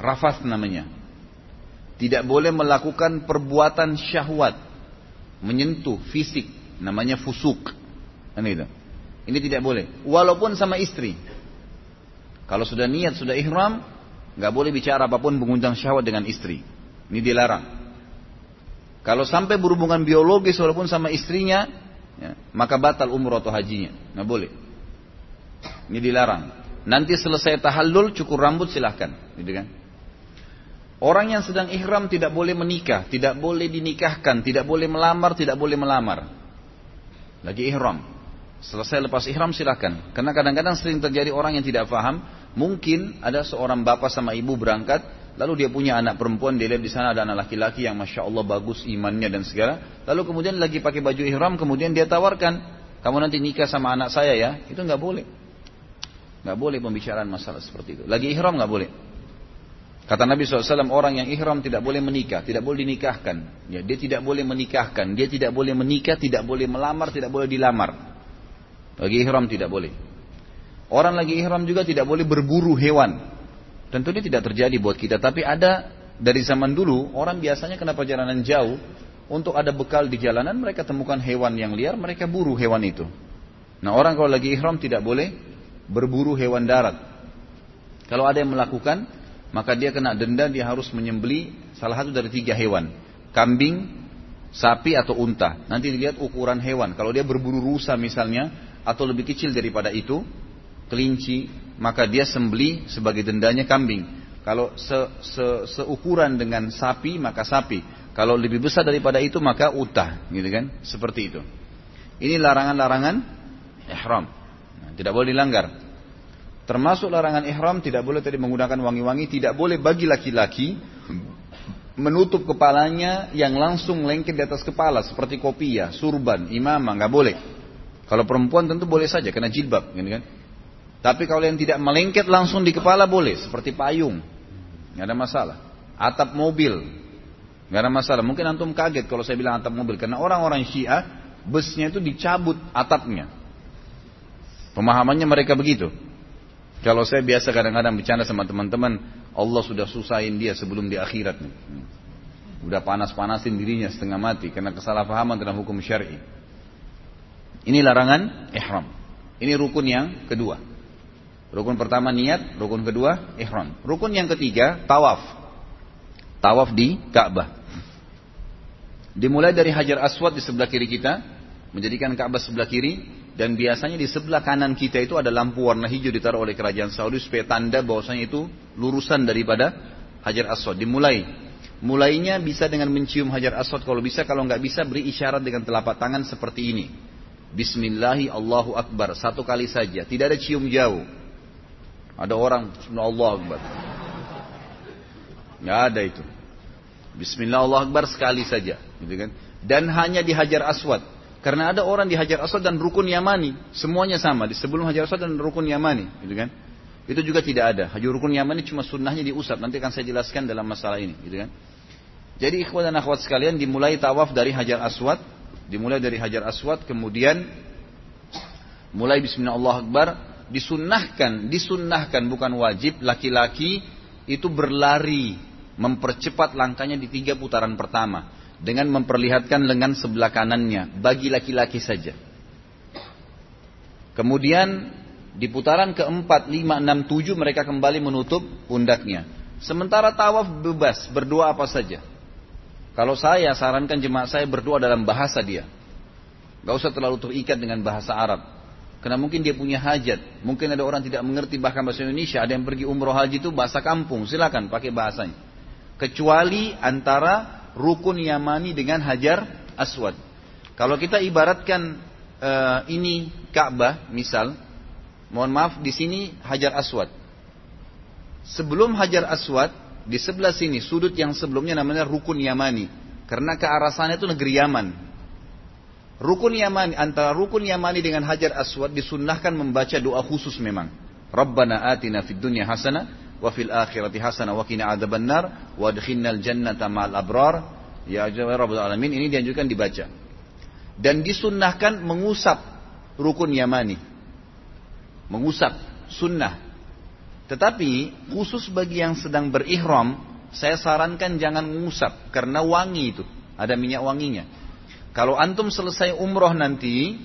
Rafas namanya. Tidak boleh melakukan perbuatan syahwat. Menyentuh fisik. Namanya fusuk. Kan itu. Ini tidak boleh. Walaupun sama istri. Kalau sudah niat, sudah ihram, nggak boleh bicara apa pun mengundang syahwat dengan istri. Ini dilarang. Kalau sampai berhubungan biologis walaupun sama istrinya, ya, maka batal umur atau hajinya. Nggak boleh. Ini dilarang. Nanti selesai tahallul cukur rambut silahkan, gitu kan? Orang yang sedang ihram tidak boleh menikah, tidak boleh dinikahkan, tidak boleh melamar, tidak boleh melamar. Lagi ihram. Selesai lepas ihram silahkan. Karena kadang-kadang sering terjadi orang yang tidak paham, Mungkin ada seorang bapak sama ibu berangkat, lalu dia punya anak perempuan, dia lihat di sana ada anak laki-laki yang masya Allah bagus imannya dan segala. Lalu kemudian lagi pakai baju ihram, kemudian dia tawarkan, kamu nanti nikah sama anak saya ya, itu nggak boleh. Nggak boleh pembicaraan masalah seperti itu. Lagi ihram nggak boleh. Kata Nabi SAW, orang yang ihram tidak boleh menikah, tidak boleh dinikahkan. Ya, dia tidak boleh menikahkan, dia tidak boleh menikah, tidak boleh melamar, tidak boleh dilamar. Bagi ihram tidak boleh. Orang lagi ihram juga tidak boleh berburu hewan. Tentu ini tidak terjadi buat kita, tapi ada dari zaman dulu orang biasanya kena perjalanan jauh untuk ada bekal di jalanan mereka temukan hewan yang liar mereka buru hewan itu. Nah orang kalau lagi ihram tidak boleh berburu hewan darat. Kalau ada yang melakukan maka dia kena denda dia harus menyembeli salah satu dari tiga hewan kambing, sapi atau unta. Nanti dilihat ukuran hewan. Kalau dia berburu rusa misalnya atau lebih kecil daripada itu kelinci, maka dia sembeli sebagai dendanya kambing. Kalau se, se, seukuran dengan sapi, maka sapi. Kalau lebih besar daripada itu, maka utah, gitu kan? Seperti itu. Ini larangan-larangan ihram. Nah, tidak boleh dilanggar. Termasuk larangan ihram tidak boleh tadi menggunakan wangi-wangi, tidak boleh bagi laki-laki menutup kepalanya yang langsung lengket di atas kepala seperti kopiah, surban, imamah, nggak boleh. Kalau perempuan tentu boleh saja kena jilbab, gitu kan? Tapi kalau yang tidak melengket langsung di kepala boleh, seperti payung, nggak ada masalah. Atap mobil, nggak ada masalah. Mungkin antum kaget kalau saya bilang atap mobil, karena orang-orang Syiah busnya itu dicabut atapnya. Pemahamannya mereka begitu. Kalau saya biasa kadang-kadang bercanda sama teman-teman, Allah sudah susahin dia sebelum di akhirat. Udah panas-panasin dirinya setengah mati karena kesalahpahaman dalam hukum syar'i. Ini larangan ihram. Ini rukun yang kedua. Rukun pertama niat, rukun kedua ihram. Rukun yang ketiga tawaf. Tawaf di Ka'bah. Dimulai dari Hajar Aswad di sebelah kiri kita, menjadikan Ka'bah sebelah kiri dan biasanya di sebelah kanan kita itu ada lampu warna hijau ditaruh oleh kerajaan Saudi supaya tanda bahwasanya itu lurusan daripada Hajar Aswad. Dimulai. Mulainya bisa dengan mencium Hajar Aswad kalau bisa, kalau nggak bisa beri isyarat dengan telapak tangan seperti ini. Bismillahi Allahu Akbar satu kali saja, tidak ada cium jauh. Ada orang Allah Akbar. Nggak ada itu. Bismillah Allah Akbar sekali saja, gitu kan? Dan hanya di Hajar Aswad. Karena ada orang di Hajar Aswad dan Rukun Yamani, semuanya sama. Di sebelum Hajar Aswad dan Rukun Yamani, gitu kan? Itu juga tidak ada. Hajar Rukun Yamani cuma sunnahnya diusap. Nanti akan saya jelaskan dalam masalah ini, gitu kan? Jadi ikhwan dan akhwat sekalian dimulai tawaf dari Hajar Aswad, dimulai dari Hajar Aswad, kemudian mulai Bismillah Allah Akbar, disunnahkan, disunnahkan bukan wajib laki-laki itu berlari mempercepat langkahnya di tiga putaran pertama dengan memperlihatkan lengan sebelah kanannya bagi laki-laki saja. Kemudian di putaran keempat, lima, enam, tujuh mereka kembali menutup pundaknya. Sementara tawaf bebas, berdoa apa saja. Kalau saya sarankan jemaah saya berdoa dalam bahasa dia. Gak usah terlalu terikat dengan bahasa Arab. Karena mungkin dia punya hajat. Mungkin ada orang tidak mengerti bahkan bahasa Indonesia. Ada yang pergi umroh haji itu bahasa kampung. Silakan pakai bahasanya. Kecuali antara rukun Yamani dengan Hajar Aswad. Kalau kita ibaratkan uh, ini Ka'bah, misal, mohon maaf di sini Hajar Aswad. Sebelum Hajar Aswad, di sebelah sini sudut yang sebelumnya namanya rukun Yamani. Karena ke arah sana itu negeri Yaman. Rukun Yamani antara rukun Yamani dengan Hajar Aswad disunnahkan membaca doa khusus memang. Rabbana atina fid dunya hasanah wa fil akhirati hasanah wa qina adzabannar wa adkhilnal jannata ma'al abrar. Ya Rabbul alamin ini dianjurkan dibaca. Dan disunnahkan mengusap rukun yamani. Mengusap sunnah. Tetapi khusus bagi yang sedang berihram, saya sarankan jangan mengusap karena wangi itu, ada minyak wanginya. Kalau antum selesai umroh nanti,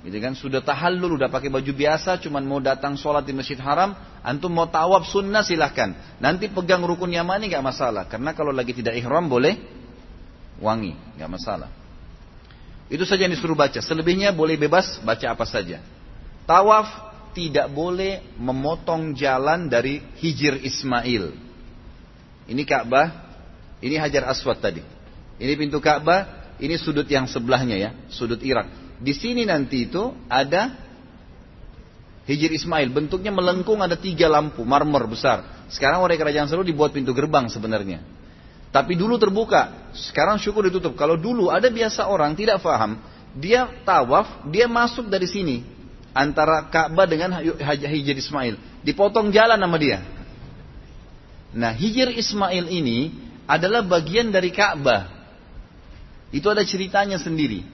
Gitu kan sudah tahallul, udah pakai baju biasa, cuman mau datang sholat di masjid haram, antum mau tawaf sunnah silahkan. Nanti pegang rukun yamani nggak masalah, karena kalau lagi tidak ihram boleh wangi, nggak masalah. Itu saja yang disuruh baca. Selebihnya boleh bebas baca apa saja. Tawaf tidak boleh memotong jalan dari hijir Ismail. Ini Ka'bah, ini Hajar Aswad tadi. Ini pintu Ka'bah, ini sudut yang sebelahnya ya, sudut Irak. Di sini nanti itu ada Hijir Ismail. Bentuknya melengkung ada tiga lampu marmer besar. Sekarang oleh kerajaan Saudi dibuat pintu gerbang sebenarnya. Tapi dulu terbuka. Sekarang syukur ditutup. Kalau dulu ada biasa orang tidak faham. Dia tawaf, dia masuk dari sini. Antara Ka'bah dengan Hijir Ismail. Dipotong jalan sama dia. Nah Hijir Ismail ini adalah bagian dari Ka'bah. Itu ada ceritanya sendiri.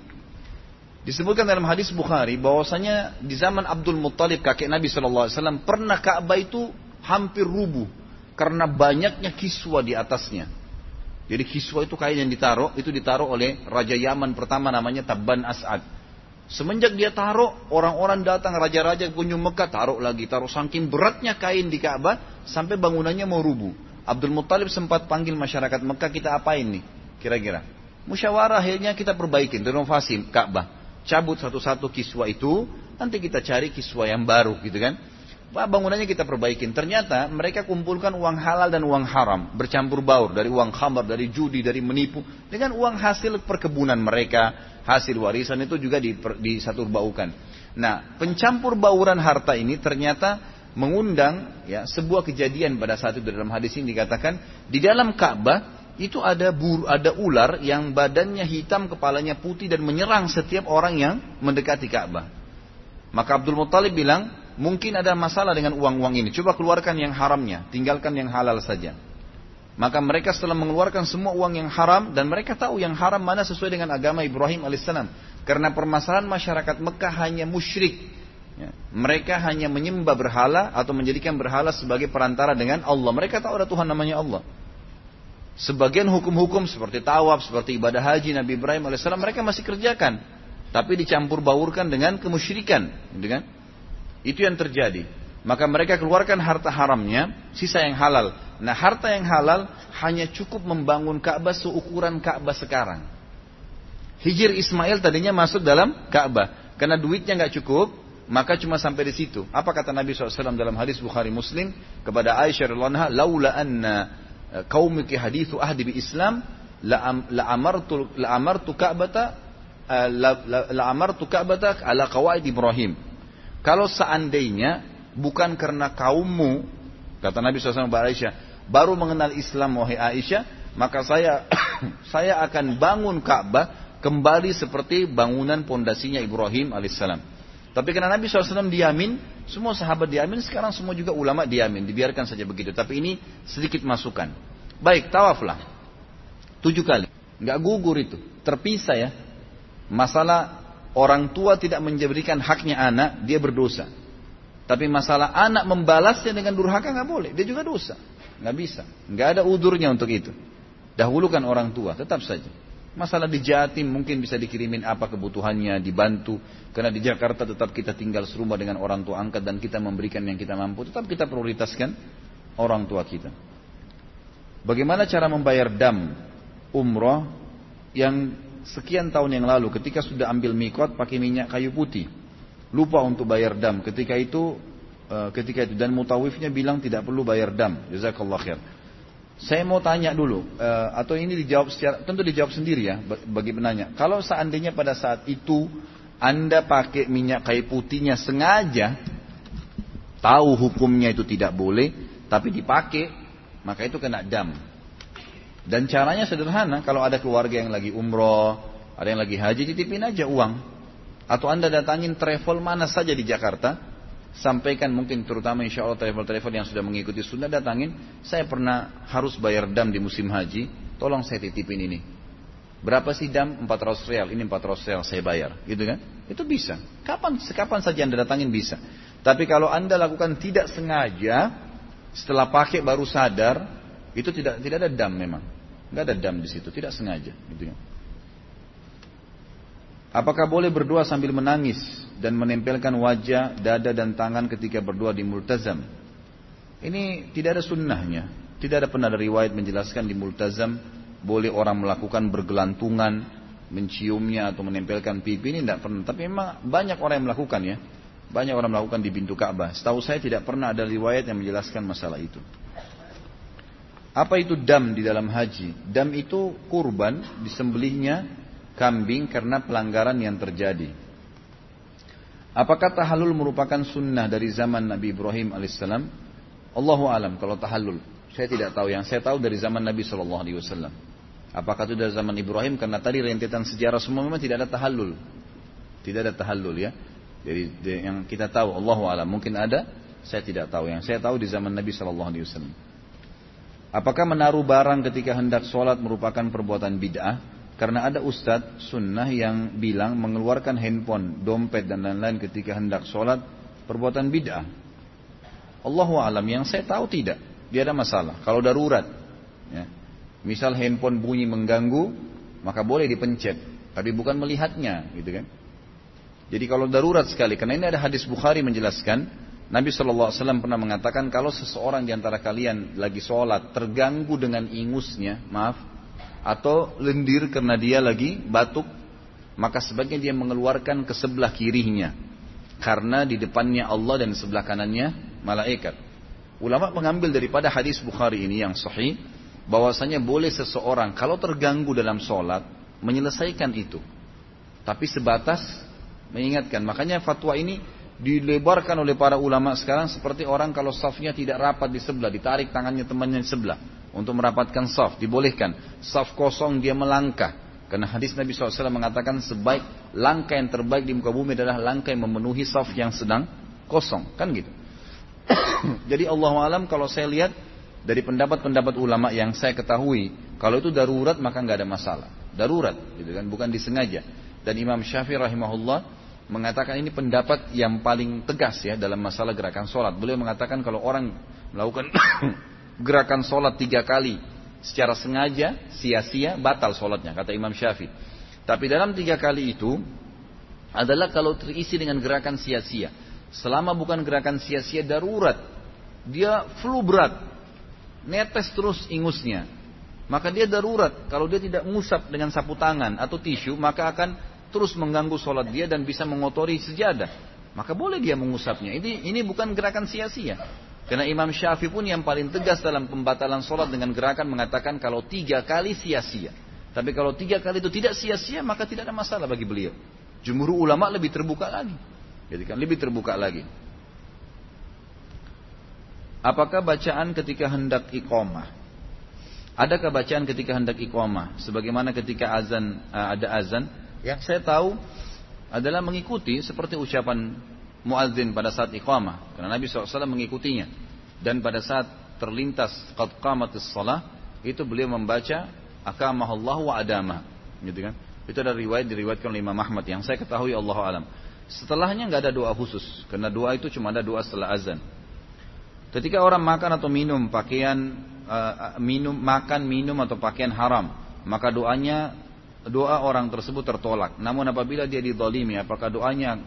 Disebutkan dalam hadis Bukhari bahwasanya di zaman Abdul Muttalib kakek Nabi SAW pernah Ka'bah itu hampir rubuh karena banyaknya kiswa di atasnya. Jadi kiswa itu kain yang ditaruh, itu ditaruh oleh Raja Yaman pertama namanya Tabban As'ad. Semenjak dia taruh, orang-orang datang raja-raja kunjung Mekah taruh lagi, taruh saking beratnya kain di Ka'bah sampai bangunannya mau rubuh. Abdul Muttalib sempat panggil masyarakat Mekah kita apain nih kira-kira. Musyawarah akhirnya kita perbaikin, renovasi Ka'bah cabut satu-satu kiswa itu, nanti kita cari kiswa yang baru gitu kan. Wah, bangunannya kita perbaikin. Ternyata mereka kumpulkan uang halal dan uang haram, bercampur baur dari uang khamar, dari judi, dari menipu, dengan uang hasil perkebunan mereka, hasil warisan itu juga disatu baukan. Nah, pencampur bauran harta ini ternyata mengundang ya sebuah kejadian pada saat itu dalam hadis ini dikatakan di dalam Ka'bah itu ada bur, ada ular yang badannya hitam, kepalanya putih dan menyerang setiap orang yang mendekati Ka'bah. Maka Abdul Muttalib bilang, mungkin ada masalah dengan uang-uang ini. Coba keluarkan yang haramnya, tinggalkan yang halal saja. Maka mereka setelah mengeluarkan semua uang yang haram dan mereka tahu yang haram mana sesuai dengan agama Ibrahim alaihissalam. Karena permasalahan masyarakat Mekah hanya musyrik. Ya. Mereka hanya menyembah berhala atau menjadikan berhala sebagai perantara dengan Allah. Mereka tahu ada Tuhan namanya Allah. Sebagian hukum-hukum seperti tawaf, seperti ibadah haji Nabi Ibrahim AS mereka masih kerjakan. Tapi dicampur baurkan dengan kemusyrikan. Gitu kan? Itu yang terjadi. Maka mereka keluarkan harta haramnya, sisa yang halal. Nah harta yang halal hanya cukup membangun Ka'bah seukuran Ka'bah sekarang. Hijir Ismail tadinya masuk dalam Ka'bah. Karena duitnya nggak cukup, maka cuma sampai di situ. Apa kata Nabi SAW dalam hadis Bukhari Muslim kepada Aisyah radhiallahu laula anna qaumiki hadithu ahdi bi Islam la amartu la amartu Ka'bata eh, la amartu Ka'bata ala qawaid Ibrahim. Kalau seandainya bukan karena kaummu kata Nabi SAW kepada Aisyah baru mengenal Islam wahai Aisyah maka saya saya akan bangun Ka'bah kembali seperti bangunan pondasinya Ibrahim alaihissalam. Tapi karena Nabi SAW diamin, semua sahabat diamin, sekarang semua juga ulama diamin, dibiarkan saja begitu. Tapi ini sedikit masukan. Baik, tawaflah. Tujuh kali. Nggak gugur itu. Terpisah ya. Masalah orang tua tidak menjadikan haknya anak, dia berdosa. Tapi masalah anak membalasnya dengan durhaka nggak boleh, dia juga dosa. Nggak bisa. Nggak ada udurnya untuk itu. Dahulukan orang tua, tetap saja. Masalah di Jatim mungkin bisa dikirimin apa kebutuhannya, dibantu. Karena di Jakarta tetap kita tinggal serumah dengan orang tua angkat dan kita memberikan yang kita mampu. Tetap kita prioritaskan orang tua kita. Bagaimana cara membayar dam umroh yang sekian tahun yang lalu ketika sudah ambil mikot pakai minyak kayu putih. Lupa untuk bayar dam. Ketika itu eh, ketika itu dan mutawifnya bilang tidak perlu bayar dam. Jazakallah khair. Saya mau tanya dulu, uh, atau ini dijawab secara, tentu dijawab sendiri ya bagi penanya. Kalau seandainya pada saat itu Anda pakai minyak kayu putihnya sengaja, tahu hukumnya itu tidak boleh, tapi dipakai, maka itu kena dam. Dan caranya sederhana, kalau ada keluarga yang lagi umroh, ada yang lagi haji, titipin aja uang. Atau Anda datangin travel mana saja di Jakarta, sampaikan mungkin terutama insya Allah travel-travel yang sudah mengikuti sunnah datangin, saya pernah harus bayar dam di musim haji, tolong saya titipin ini. Berapa sih dam? 400 real, ini 400 real saya bayar, gitu kan? Itu bisa. Kapan sekapan saja anda datangin bisa. Tapi kalau anda lakukan tidak sengaja, setelah pakai baru sadar, itu tidak tidak ada dam memang, nggak ada dam di situ, tidak sengaja, gitu kan? Apakah boleh berdoa sambil menangis dan menempelkan wajah, dada dan tangan ketika berdoa di multazam? Ini tidak ada sunnahnya. Tidak ada pernah riwayat menjelaskan di multazam boleh orang melakukan bergelantungan, menciumnya atau menempelkan pipi ini tidak pernah. Tapi memang banyak orang yang melakukan ya. Banyak orang melakukan di pintu Ka'bah. Setahu saya tidak pernah ada riwayat yang menjelaskan masalah itu. Apa itu dam di dalam haji? Dam itu kurban disembelihnya kambing karena pelanggaran yang terjadi. Apakah tahallul merupakan sunnah dari zaman Nabi Ibrahim alaihissalam? Allahu alam kalau tahallul. Saya tidak tahu. Yang saya tahu dari zaman Nabi Shallallahu Alaihi Wasallam. Apakah itu dari zaman Ibrahim? Karena tadi rentetan sejarah semua memang tidak ada tahallul. Tidak ada tahallul ya. Jadi yang kita tahu Allahu alam mungkin ada. Saya tidak tahu. Yang saya tahu di zaman Nabi Shallallahu Alaihi Wasallam. Apakah menaruh barang ketika hendak sholat merupakan perbuatan bid'ah? Karena ada ustadz sunnah yang bilang mengeluarkan handphone, dompet dan lain-lain ketika hendak sholat perbuatan bid'ah. Allahu alam yang saya tahu tidak, dia ada masalah. Kalau darurat, ya. misal handphone bunyi mengganggu, maka boleh dipencet, tapi bukan melihatnya, gitu kan? Jadi kalau darurat sekali, karena ini ada hadis Bukhari menjelaskan, Nabi SAW pernah mengatakan kalau seseorang di antara kalian lagi sholat terganggu dengan ingusnya, maaf, atau lendir karena dia lagi batuk, maka sebaiknya dia mengeluarkan ke sebelah kirinya. Karena di depannya Allah dan sebelah kanannya malaikat. Ulama mengambil daripada hadis Bukhari ini yang sahih, bahwasanya boleh seseorang kalau terganggu dalam sholat, menyelesaikan itu. Tapi sebatas mengingatkan. Makanya fatwa ini dilebarkan oleh para ulama sekarang seperti orang kalau safnya tidak rapat di sebelah, ditarik tangannya temannya di sebelah untuk merapatkan saf, dibolehkan. Saf kosong dia melangkah. Karena hadis Nabi SAW mengatakan sebaik langkah yang terbaik di muka bumi adalah langkah yang memenuhi saf yang sedang kosong. Kan gitu. Jadi Allah alam kalau saya lihat dari pendapat-pendapat ulama yang saya ketahui, kalau itu darurat maka nggak ada masalah. Darurat, gitu kan, bukan disengaja. Dan Imam Syafi'i rahimahullah mengatakan ini pendapat yang paling tegas ya dalam masalah gerakan sholat. Beliau mengatakan kalau orang melakukan gerakan sholat tiga kali secara sengaja, sia-sia, batal sholatnya, kata Imam Syafi'i. Tapi dalam tiga kali itu adalah kalau terisi dengan gerakan sia-sia. Selama bukan gerakan sia-sia darurat, dia flu berat, netes terus ingusnya. Maka dia darurat, kalau dia tidak mengusap dengan sapu tangan atau tisu, maka akan terus mengganggu sholat dia dan bisa mengotori sejadah. Maka boleh dia mengusapnya. Ini ini bukan gerakan sia-sia. Karena Imam Syafi'i pun yang paling tegas dalam pembatalan sholat dengan gerakan mengatakan kalau tiga kali sia-sia. Tapi kalau tiga kali itu tidak sia-sia maka tidak ada masalah bagi beliau. Jumhur ulama lebih terbuka lagi. Jadi kan lebih terbuka lagi. Apakah bacaan ketika hendak iqamah? Adakah bacaan ketika hendak iqamah? Sebagaimana ketika azan eh, ada azan, yang saya tahu adalah mengikuti seperti ucapan muadzin pada saat iqamah. Karena Nabi SAW mengikutinya. Dan pada saat terlintas qad qamatis shalah itu beliau membaca akamah Allah wa adama. Gitu kan? Itu ada riwayat diriwayatkan oleh Imam Ahmad yang saya ketahui Allah alam. Setelahnya nggak ada doa khusus karena doa itu cuma ada doa setelah azan. Ketika orang makan atau minum pakaian uh, minum makan minum atau pakaian haram maka doanya doa orang tersebut tertolak. Namun apabila dia didolimi apakah doanya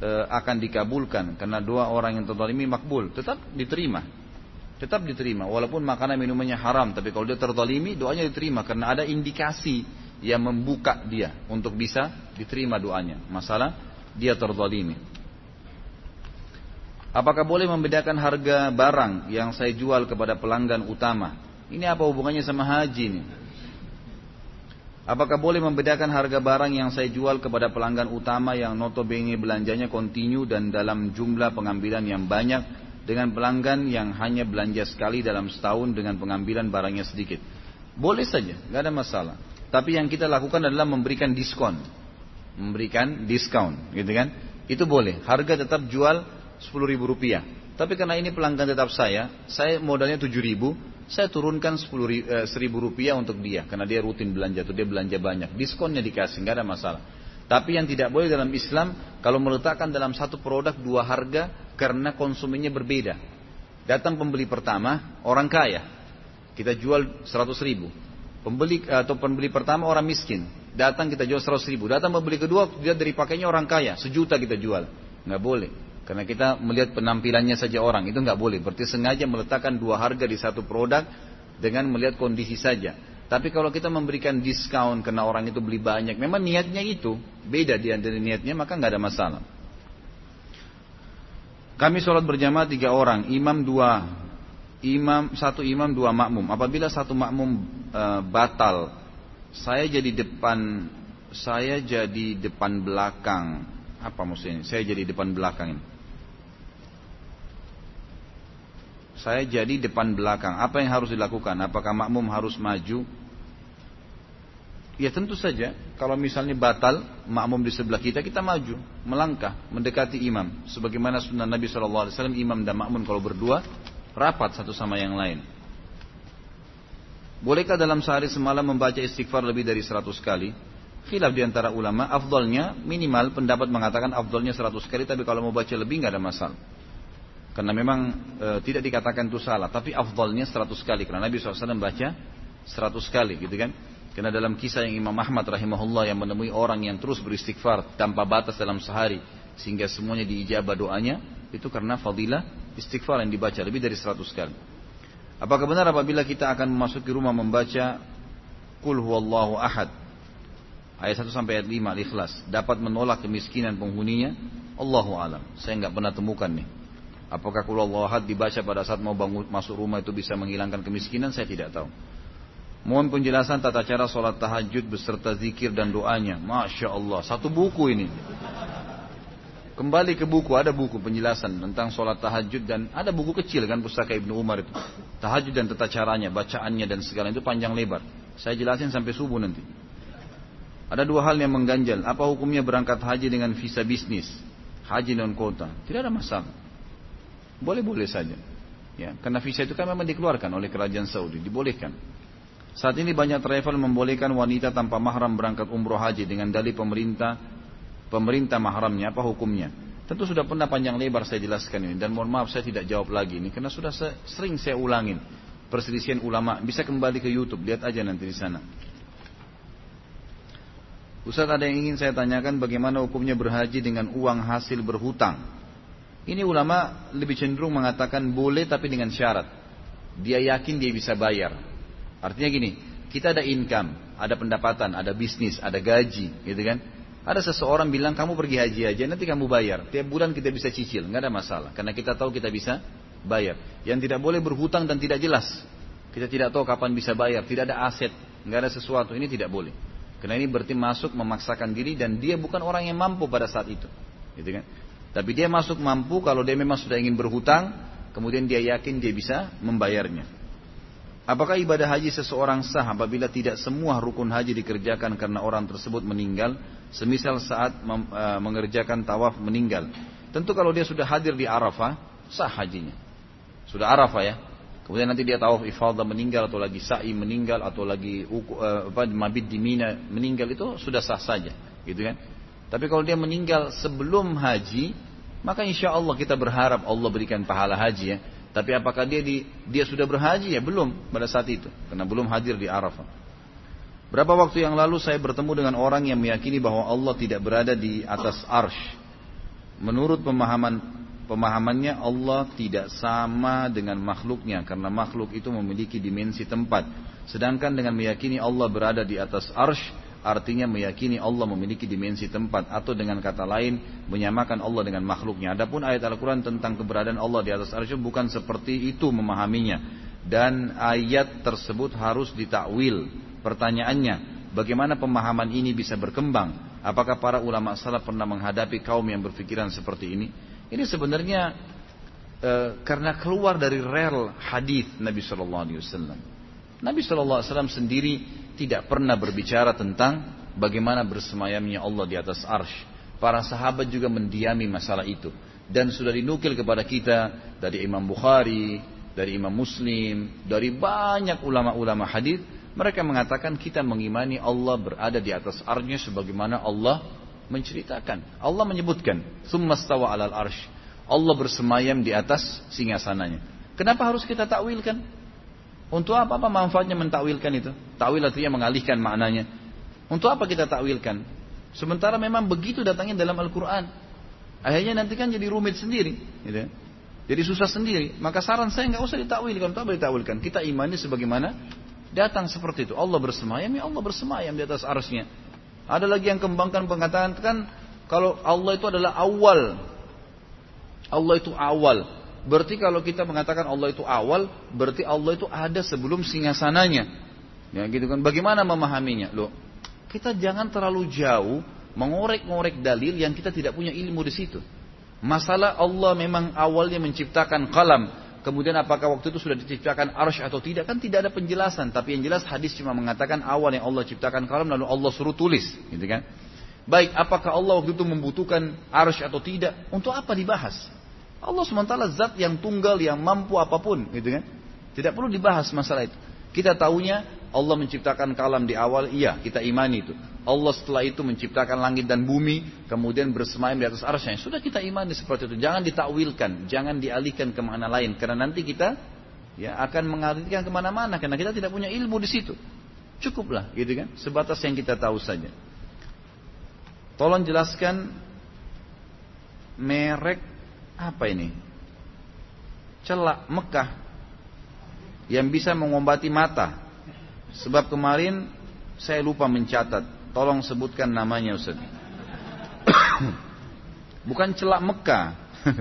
e, akan dikabulkan? Karena dua orang yang terzalimi makbul tetap diterima. Tetap diterima walaupun makanan minumannya haram. Tapi kalau dia terzalimi doanya diterima. Karena ada indikasi yang membuka dia untuk bisa diterima doanya. Masalah dia terzalimi Apakah boleh membedakan harga barang yang saya jual kepada pelanggan utama? Ini apa hubungannya sama haji nih? Apakah boleh membedakan harga barang yang saya jual kepada pelanggan utama yang notabene belanjanya kontinu dan dalam jumlah pengambilan yang banyak dengan pelanggan yang hanya belanja sekali dalam setahun dengan pengambilan barangnya sedikit? Boleh saja, nggak ada masalah. Tapi yang kita lakukan adalah memberikan diskon, memberikan diskon, gitu kan? Itu boleh. Harga tetap jual 10 ribu rupiah. Tapi karena ini pelanggan tetap saya, saya modalnya 7 ribu, saya turunkan 10 ribu, eh, 1000 rupiah untuk dia. Karena dia rutin belanja, tuh dia belanja banyak. Diskonnya dikasih, nggak ada masalah. Tapi yang tidak boleh dalam Islam, kalau meletakkan dalam satu produk dua harga karena konsumennya berbeda. Datang pembeli pertama, orang kaya. Kita jual 100 ribu. Pembeli atau pembeli pertama orang miskin. Datang kita jual 100 ribu. Datang pembeli kedua, dia dari pakainya orang kaya. Sejuta kita jual. Nggak boleh. Karena kita melihat penampilannya saja orang, itu nggak boleh. Berarti sengaja meletakkan dua harga di satu produk dengan melihat kondisi saja. Tapi kalau kita memberikan diskon karena orang itu beli banyak, memang niatnya itu beda di antara niatnya, maka nggak ada masalah. Kami sholat berjamaah tiga orang, imam dua, imam satu imam dua makmum. Apabila satu makmum e, batal, saya jadi depan, saya jadi depan belakang. Apa maksudnya? Saya jadi depan belakang ini. Saya jadi depan belakang. Apa yang harus dilakukan? Apakah makmum harus maju? Ya tentu saja, kalau misalnya batal, makmum di sebelah kita, kita maju, melangkah, mendekati imam. Sebagaimana sunnah Nabi SAW, imam dan makmum kalau berdua, rapat satu sama yang lain. Bolehkah dalam sehari semalam membaca istighfar lebih dari 100 kali? Khilaf di antara ulama, afdolnya minimal pendapat mengatakan afdolnya 100 kali, tapi kalau mau baca lebih nggak ada masalah. Karena memang e, tidak dikatakan itu salah, tapi afdalnya 100 kali. Karena Nabi SAW baca 100 kali gitu kan. Karena dalam kisah yang Imam Ahmad rahimahullah yang menemui orang yang terus beristighfar tanpa batas dalam sehari sehingga semuanya diijabah doanya itu karena fadilah istighfar yang dibaca lebih dari 100 kali. Apakah benar apabila kita akan memasuki rumah membaca Qul huwallahu ahad ayat 1 sampai ayat 5 al-ikhlas dapat menolak kemiskinan penghuninya? Allahu alam. Saya nggak pernah temukan nih. Apakah kulullah dibaca pada saat mau bangun masuk rumah itu bisa menghilangkan kemiskinan? Saya tidak tahu. Mohon penjelasan tata cara sholat tahajud beserta zikir dan doanya. Masya Allah, satu buku ini. Kembali ke buku, ada buku penjelasan tentang sholat tahajud dan ada buku kecil kan pustaka Ibnu Umar itu. Tahajud dan tata caranya, bacaannya dan segala itu panjang lebar. Saya jelasin sampai subuh nanti. Ada dua hal yang mengganjal. Apa hukumnya berangkat haji dengan visa bisnis? Haji non kota. Tidak ada masalah. Boleh-boleh saja. Ya, karena visa itu kan memang dikeluarkan oleh kerajaan Saudi, dibolehkan. Saat ini banyak travel membolehkan wanita tanpa mahram berangkat umroh haji dengan dalih pemerintah pemerintah mahramnya apa hukumnya? Tentu sudah pernah panjang lebar saya jelaskan ini dan mohon maaf saya tidak jawab lagi ini karena sudah sering saya ulangin perselisihan ulama bisa kembali ke YouTube lihat aja nanti di sana. Ustaz ada yang ingin saya tanyakan bagaimana hukumnya berhaji dengan uang hasil berhutang ini ulama lebih cenderung mengatakan boleh tapi dengan syarat. Dia yakin dia bisa bayar. Artinya gini, kita ada income, ada pendapatan, ada bisnis, ada gaji, gitu kan? Ada seseorang bilang kamu pergi haji aja, nanti kamu bayar. Tiap bulan kita bisa cicil, nggak ada masalah. Karena kita tahu kita bisa bayar. Yang tidak boleh berhutang dan tidak jelas. Kita tidak tahu kapan bisa bayar, tidak ada aset, nggak ada sesuatu. Ini tidak boleh. Karena ini berarti masuk memaksakan diri dan dia bukan orang yang mampu pada saat itu. Gitu kan? Tapi dia masuk mampu kalau dia memang sudah ingin berhutang, kemudian dia yakin dia bisa membayarnya. Apakah ibadah haji seseorang sah apabila tidak semua rukun haji dikerjakan karena orang tersebut meninggal, semisal saat e, mengerjakan tawaf meninggal? Tentu kalau dia sudah hadir di Arafah, sah hajinya. Sudah Arafah ya. Kemudian nanti dia tawaf ifadah meninggal atau lagi sa'i meninggal atau lagi uh, apa mabit di Mina meninggal itu sudah sah saja, gitu kan? Tapi kalau dia meninggal sebelum haji, maka insya Allah kita berharap Allah berikan pahala haji ya. Tapi apakah dia di, dia sudah berhaji ya belum pada saat itu karena belum hadir di Arafah. Berapa waktu yang lalu saya bertemu dengan orang yang meyakini bahwa Allah tidak berada di atas arsh. Menurut pemahaman pemahamannya Allah tidak sama dengan makhluknya karena makhluk itu memiliki dimensi tempat. Sedangkan dengan meyakini Allah berada di atas arsh, artinya meyakini Allah memiliki dimensi tempat atau dengan kata lain menyamakan Allah dengan makhluknya. Adapun ayat Al-Quran tentang keberadaan Allah di atas arsy bukan seperti itu memahaminya dan ayat tersebut harus ditakwil. Pertanyaannya, bagaimana pemahaman ini bisa berkembang? Apakah para ulama salaf pernah menghadapi kaum yang berpikiran seperti ini? Ini sebenarnya e, karena keluar dari rel hadis Nabi Shallallahu Alaihi Wasallam. Nabi Shallallahu Alaihi Wasallam sendiri tidak pernah berbicara tentang bagaimana bersemayamnya Allah di atas arsh. Para sahabat juga mendiami masalah itu. dan sudah dinukil kepada kita dari Imam Bukhari, dari Imam Muslim, dari banyak ulama-ulama hadis, mereka mengatakan kita mengimani Allah berada di atas arsy sebagaimana Allah menceritakan. Allah menyebutkan, "Tsummastawa 'alal arsy." Allah bersemayam di atas singgasananya. Kenapa harus kita takwilkan? Untuk apa apa manfaatnya mentakwilkan itu? Takwil artinya mengalihkan maknanya. Untuk apa kita takwilkan? Sementara memang begitu datangnya dalam Al-Quran. Akhirnya nanti kan jadi rumit sendiri. Gitu. Jadi susah sendiri. Maka saran saya nggak usah ditakwilkan. Untuk apa ditakwilkan? Kita imani sebagaimana datang seperti itu. Allah bersemayam, ya Allah bersemayam di atas arsnya. Ada lagi yang kembangkan pengatakan kan kalau Allah itu adalah awal. Allah itu awal. Berarti kalau kita mengatakan Allah itu awal, berarti Allah itu ada sebelum singgasananya. Ya gitu kan. Bagaimana memahaminya? Loh, kita jangan terlalu jauh mengorek-ngorek dalil yang kita tidak punya ilmu di situ. Masalah Allah memang awalnya menciptakan kalam, kemudian apakah waktu itu sudah diciptakan arsh atau tidak kan tidak ada penjelasan. Tapi yang jelas hadis cuma mengatakan awal yang Allah ciptakan kalam lalu Allah suruh tulis, gitu kan? Baik, apakah Allah waktu itu membutuhkan arsh atau tidak? Untuk apa dibahas? Allah sementara zat yang tunggal yang mampu apa pun, gitu kan? Tidak perlu dibahas masalah itu. Kita tahunya Allah menciptakan kalam di awal, iya kita imani itu. Allah setelah itu menciptakan langit dan bumi, kemudian bersemayam di atas arsy. Sudah kita imani seperti itu. Jangan ditakwilkan, jangan dialihkan ke mana lain. Karena nanti kita ya akan mengalihkan ke mana-mana. Karena kita tidak punya ilmu di situ. Cukuplah, gitu kan? Sebatas yang kita tahu saja. Tolong jelaskan merek apa ini? Celak Mekah yang bisa mengobati mata Sebab kemarin saya lupa mencatat. Tolong sebutkan namanya Ustaz. Bukan celak Mekah.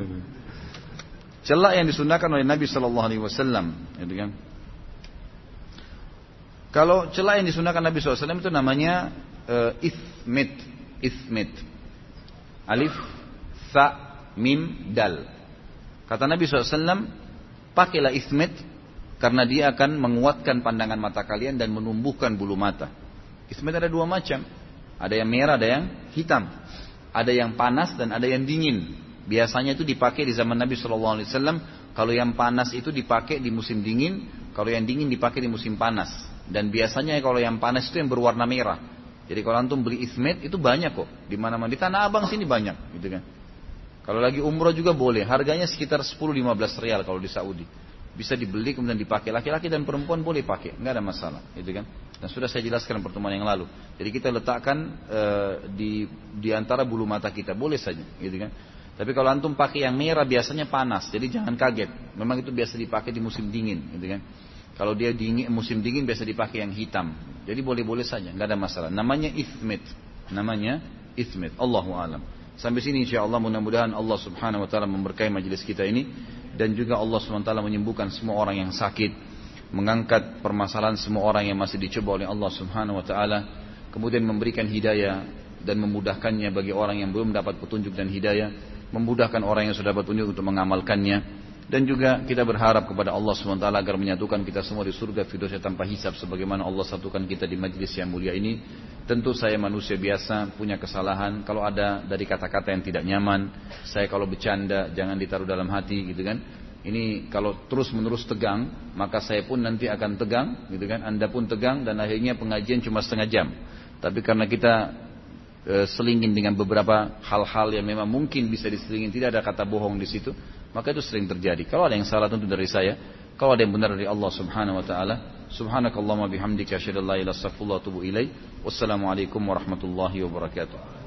celak yang disunahkan oleh Nabi Shallallahu Alaihi Wasallam, gitu kan? Kalau celak yang disunahkan Nabi SAW itu namanya uh, ithmit, ithmit. Alif, tha, mim, dal. Kata Nabi SAW, pakailah ithmit karena dia akan menguatkan pandangan mata kalian dan menumbuhkan bulu mata. Ismet ada dua macam. Ada yang merah, ada yang hitam. Ada yang panas dan ada yang dingin. Biasanya itu dipakai di zaman Nabi Wasallam. Kalau yang panas itu dipakai di musim dingin, kalau yang dingin dipakai di musim panas. Dan biasanya kalau yang panas itu yang berwarna merah. Jadi kalau antum beli ismet itu banyak kok. Di mana-mana di Tanah Abang sini banyak, gitu kan. Kalau lagi umroh juga boleh. Harganya sekitar 10-15 rial kalau di Saudi. Bisa dibeli kemudian dipakai. Laki-laki dan perempuan boleh pakai. Nggak ada masalah. Gitu kan? Dan sudah saya jelaskan pertemuan yang lalu. Jadi kita letakkan e, di di antara bulu mata kita. Boleh saja. Gitu kan? Tapi kalau antum pakai yang merah biasanya panas. Jadi jangan kaget. Memang itu biasa dipakai di musim dingin. Gitu kan? Kalau dia dingin musim dingin biasa dipakai yang hitam. Jadi boleh-boleh saja. Nggak ada masalah. Namanya ithmit namanya ithmit Allahu alam sampai sini insya Allah mudah-mudahan Allah subhanahu wa taala memberkahi majelis kita ini dan juga Allah SWT menyembuhkan semua orang yang sakit, mengangkat permasalahan semua orang yang masih dicoba oleh Allah Subhanahu wa taala, kemudian memberikan hidayah dan memudahkannya bagi orang yang belum dapat petunjuk dan hidayah, memudahkan orang yang sudah dapat petunjuk untuk mengamalkannya. Dan juga kita berharap kepada Allah SWT agar menyatukan kita semua di surga firdosnya tanpa hisap sebagaimana Allah satukan kita di majlis yang mulia ini. Tentu saya manusia biasa punya kesalahan. Kalau ada dari kata-kata yang tidak nyaman, saya kalau bercanda jangan ditaruh dalam hati gitu kan. Ini kalau terus menerus tegang, maka saya pun nanti akan tegang, gitu kan? Anda pun tegang dan akhirnya pengajian cuma setengah jam. Tapi karena kita e, selingin dengan beberapa hal-hal yang memang mungkin bisa diselingin, tidak ada kata bohong di situ, maka itu sering terjadi. Kalau ada yang salah tentu dari saya. Kalau ada yang benar dari Allah subhanahu wa ta'ala. Subhanakallahumma bihamdika asyhadu an la ilaha illa anta astaghfiruka wa atubu ilaik. Wassalamualaikum warahmatullahi wabarakatuh.